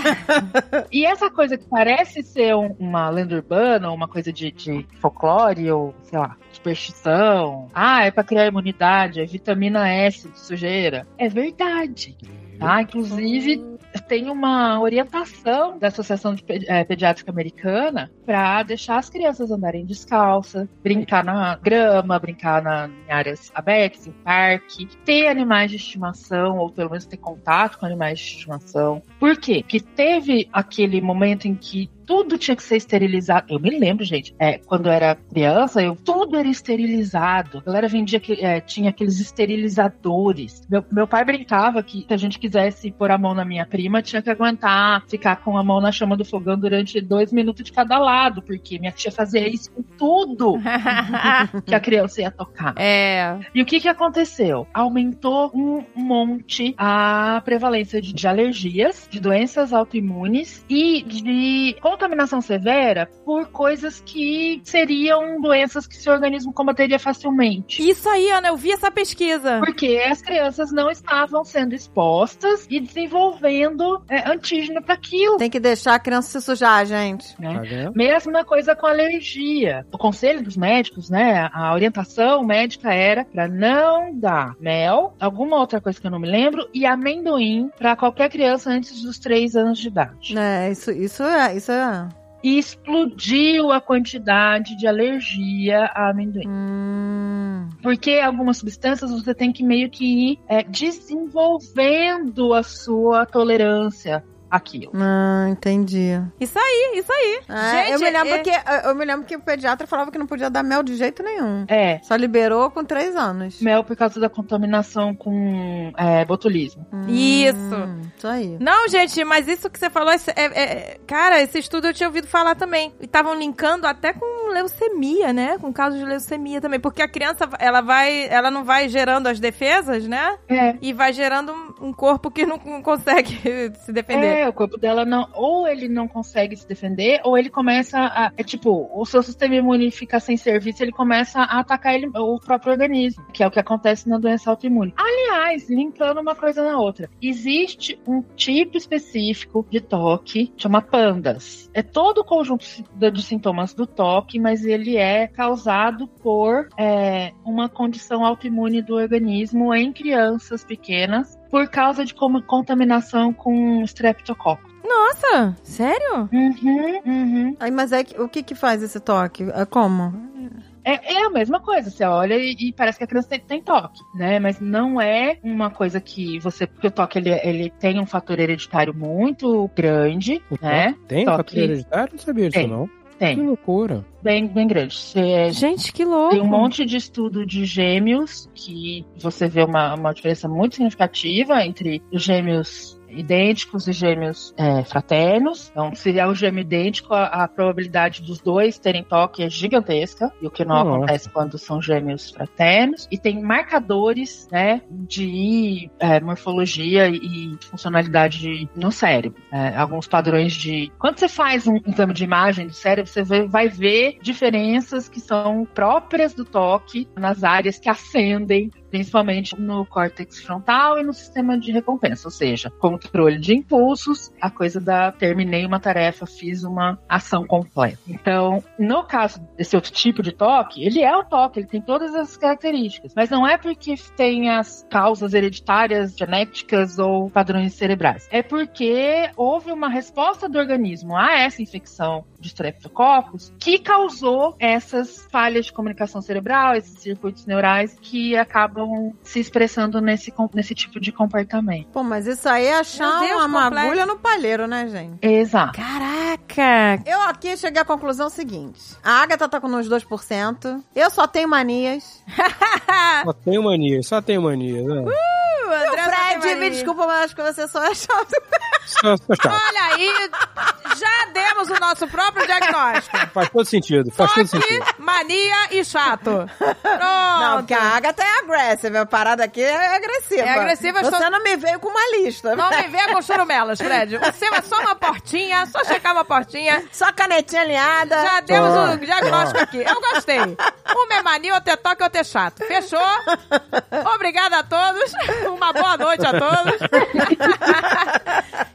E essa coisa que parece ser um- uma lenda urbana, uma coisa de, de folclore ou, sei lá, superstição. Ah, é pra criar imunidade, é vitamina S de sujeira. É verdade. Tá? Inclusive, tem uma orientação da Associação de Pe- eh, Pediátrica Americana para deixar as crianças andarem descalças, brincar na grama, brincar na, em áreas abertas, em parque, ter animais de estimação, ou pelo menos ter contato com animais de estimação. Por quê? Porque teve aquele momento em que tudo tinha que ser esterilizado. Eu me lembro, gente, é, quando eu era criança, eu, tudo era esterilizado. A galera vendia, que, é, tinha aqueles esterilizadores. Meu, meu pai brincava que se a gente quisesse pôr a mão na minha prima, tinha que aguentar ficar com a mão na chama do fogão durante dois minutos de cada lado, porque minha tia fazia isso com tudo que a criança ia tocar. é. E o que que aconteceu? Aumentou um monte a prevalência de, de alergias, de doenças autoimunes e de contaminação severa por coisas que seriam doenças que seu organismo combateria facilmente. Isso aí, Ana, eu vi essa pesquisa. Porque as crianças não estavam sendo expostas e desenvolvendo é, antígeno para aquilo. Tem que deixar a criança se sujar, gente. né? Tá? Mesma coisa com alergia. O conselho dos médicos, né? A orientação médica era para não dar mel, alguma outra coisa que eu não me lembro, e amendoim para qualquer criança antes dos 3 anos de idade. É, isso, isso é. Isso é. E explodiu a quantidade de alergia a amendoim. Hum, Porque algumas substâncias você tem que meio que ir é, desenvolvendo a sua tolerância àquilo. ah, entendi. Isso aí, isso aí. É, eu Gente, me lembro é- que eu me lembro que o pediatra falava que não podia dar mel de jeito nenhum. É. Só liberou com três anos. Mel por causa da contaminação com é, botulismo. Isso. Hum, isso aí. Não, gente, mas isso que você falou, esse- é, é- cara, esse estudo eu tinha ouvido falar também. E estavam linkando até com leucemia, né? Com casos de leucemia também. Porque a criança, ela vai, ela não vai gerando as defesas, né? É. E vai gerando um- corpo que não consegue se defender. É, o corpo dela não. Ou ele não consegue se defender, ou ele começa a. É tipo, o seu sistema imune fica sem serviço, ele começa a atacar ele, o próprio organismo, que é o que acontece na doença autoimune. Aliás, linkando uma coisa na outra, existe um tipo específico de toque, chama PANDAS. É todo o conjunto de de sintomas do toque, mas ele é causado por é, uma condição autoimune do organismo em crianças pequenas por causa de como- contaminação com streptococcus. Nossa, sério? Uhum, uhum. Aí, mas é que- o que que faz esse toque? É como? É, é a mesma coisa, você olha e, e parece que a criança tem, tem toque, né? Mas não é uma coisa que você. Porque o toque ele, ele tem um fator hereditário muito grande, O né? tem Toque. fator hereditário? Não sabia disso, Tem. não. Que Tem, loucura. bem, bem grande. Você- Gente, que louco. Tem um monte de estudo de gêmeos que você vê uma, uma diferença muito significativa entre os gêmeos idênticos e gêmeos é, fraternos. Então, se é um gêmeo idêntico, a, a probabilidade dos dois terem toque é gigantesca, e o que não Nossa. acontece quando são gêmeos fraternos. E tem marcadores, né, de é, morfologia e funcionalidade no cérebro. É, alguns padrões de... Quando você faz um exame de imagem do cérebro, você vê- vai ver diferenças que são próprias do toque nas áreas que acendem principalmente no córtex frontal e no sistema de recompensa, ou seja, controle de impulsos, a coisa da terminei uma tarefa, fiz uma ação completa. Então, no caso desse outro tipo de toque, ele é o toque, ele tem todas as características, mas não é porque tem as causas hereditárias, genéticas ou padrões cerebrais. É porque houve uma resposta do organismo a essa infecção de streptococcus que causou essas falhas de comunicação cerebral, esses circuitos neurais que acabam se expressando nesse, nesse tipo de comportamento. Pô, mas isso aí é achar Deus, uma complexo. agulha no palheiro, né, gente? Exato. Caraca! Eu aqui cheguei à conclusão seguinte. A Agatha tá com uns 2%. Eu só tenho manias. Só tenho mania, só tenho mania. Né? O André Santana me desculpa, mas acho que você só é chato. Só, só chato. Olha aí, já demos o nosso próprio diagnóstico. Faz todo sentido, faz todo sentido. Toque, mania e chato. Pronto. Não, porque a Agatha é agressiva. A parada aqui é agressiva. É agressiva, eu Você não me veio com uma lista. Não me vê com churumelas, Fred. Seu é só uma portinha, só checar uma portinha. Só canetinha alinhada. Já demos o diagnóstico aqui. Eu gostei. Uma é mania, outra é toque, outra é chato. Fechou? Obrigada a todos. Uma boa noite a todos.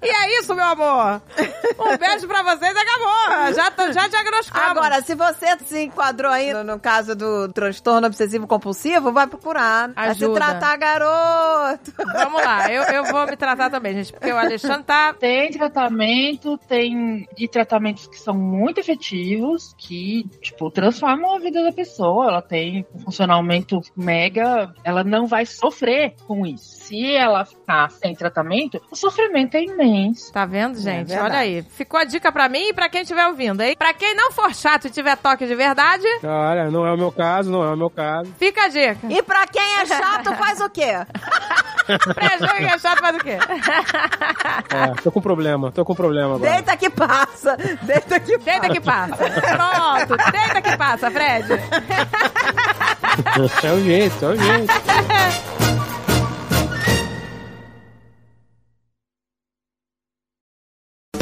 E é isso, meu amor. Um beijo pra vocês e acabou. Já, já diagnosticamos. Agora, se você se enquadrou aí no, no caso do transtorno obsessivo compulsivo, vai procurar. Vai se Ajuda. tratar, garoto. Vamos lá, eu, eu vou me tratar também, gente, porque o Alexandre tá. Tem tratamento, tem e tratamentos que são muito efetivos, que, tipo, transformam a vida da pessoa. Ela tem um funcionamento mega, ela não vai sofrer com isso. Se ela ficar sem tratamento, o sofrimento é imenso. Tá vendo, gente? verdade. Olha aí. Ficou a dica pra mim e pra quem estiver ouvindo, hein? Pra quem não for chato e tiver toque de verdade, Olha, não é o meu caso, não é o meu caso. fica a dica. E pra quem é chato, faz o quê? Fred, jogo que é chato faz o quê? É, tô com problema, tô com problema agora. Deita que passa. Deita que passa. Deita que passa. Pronto, deita que passa, Fred. É o jeito, é o jeito.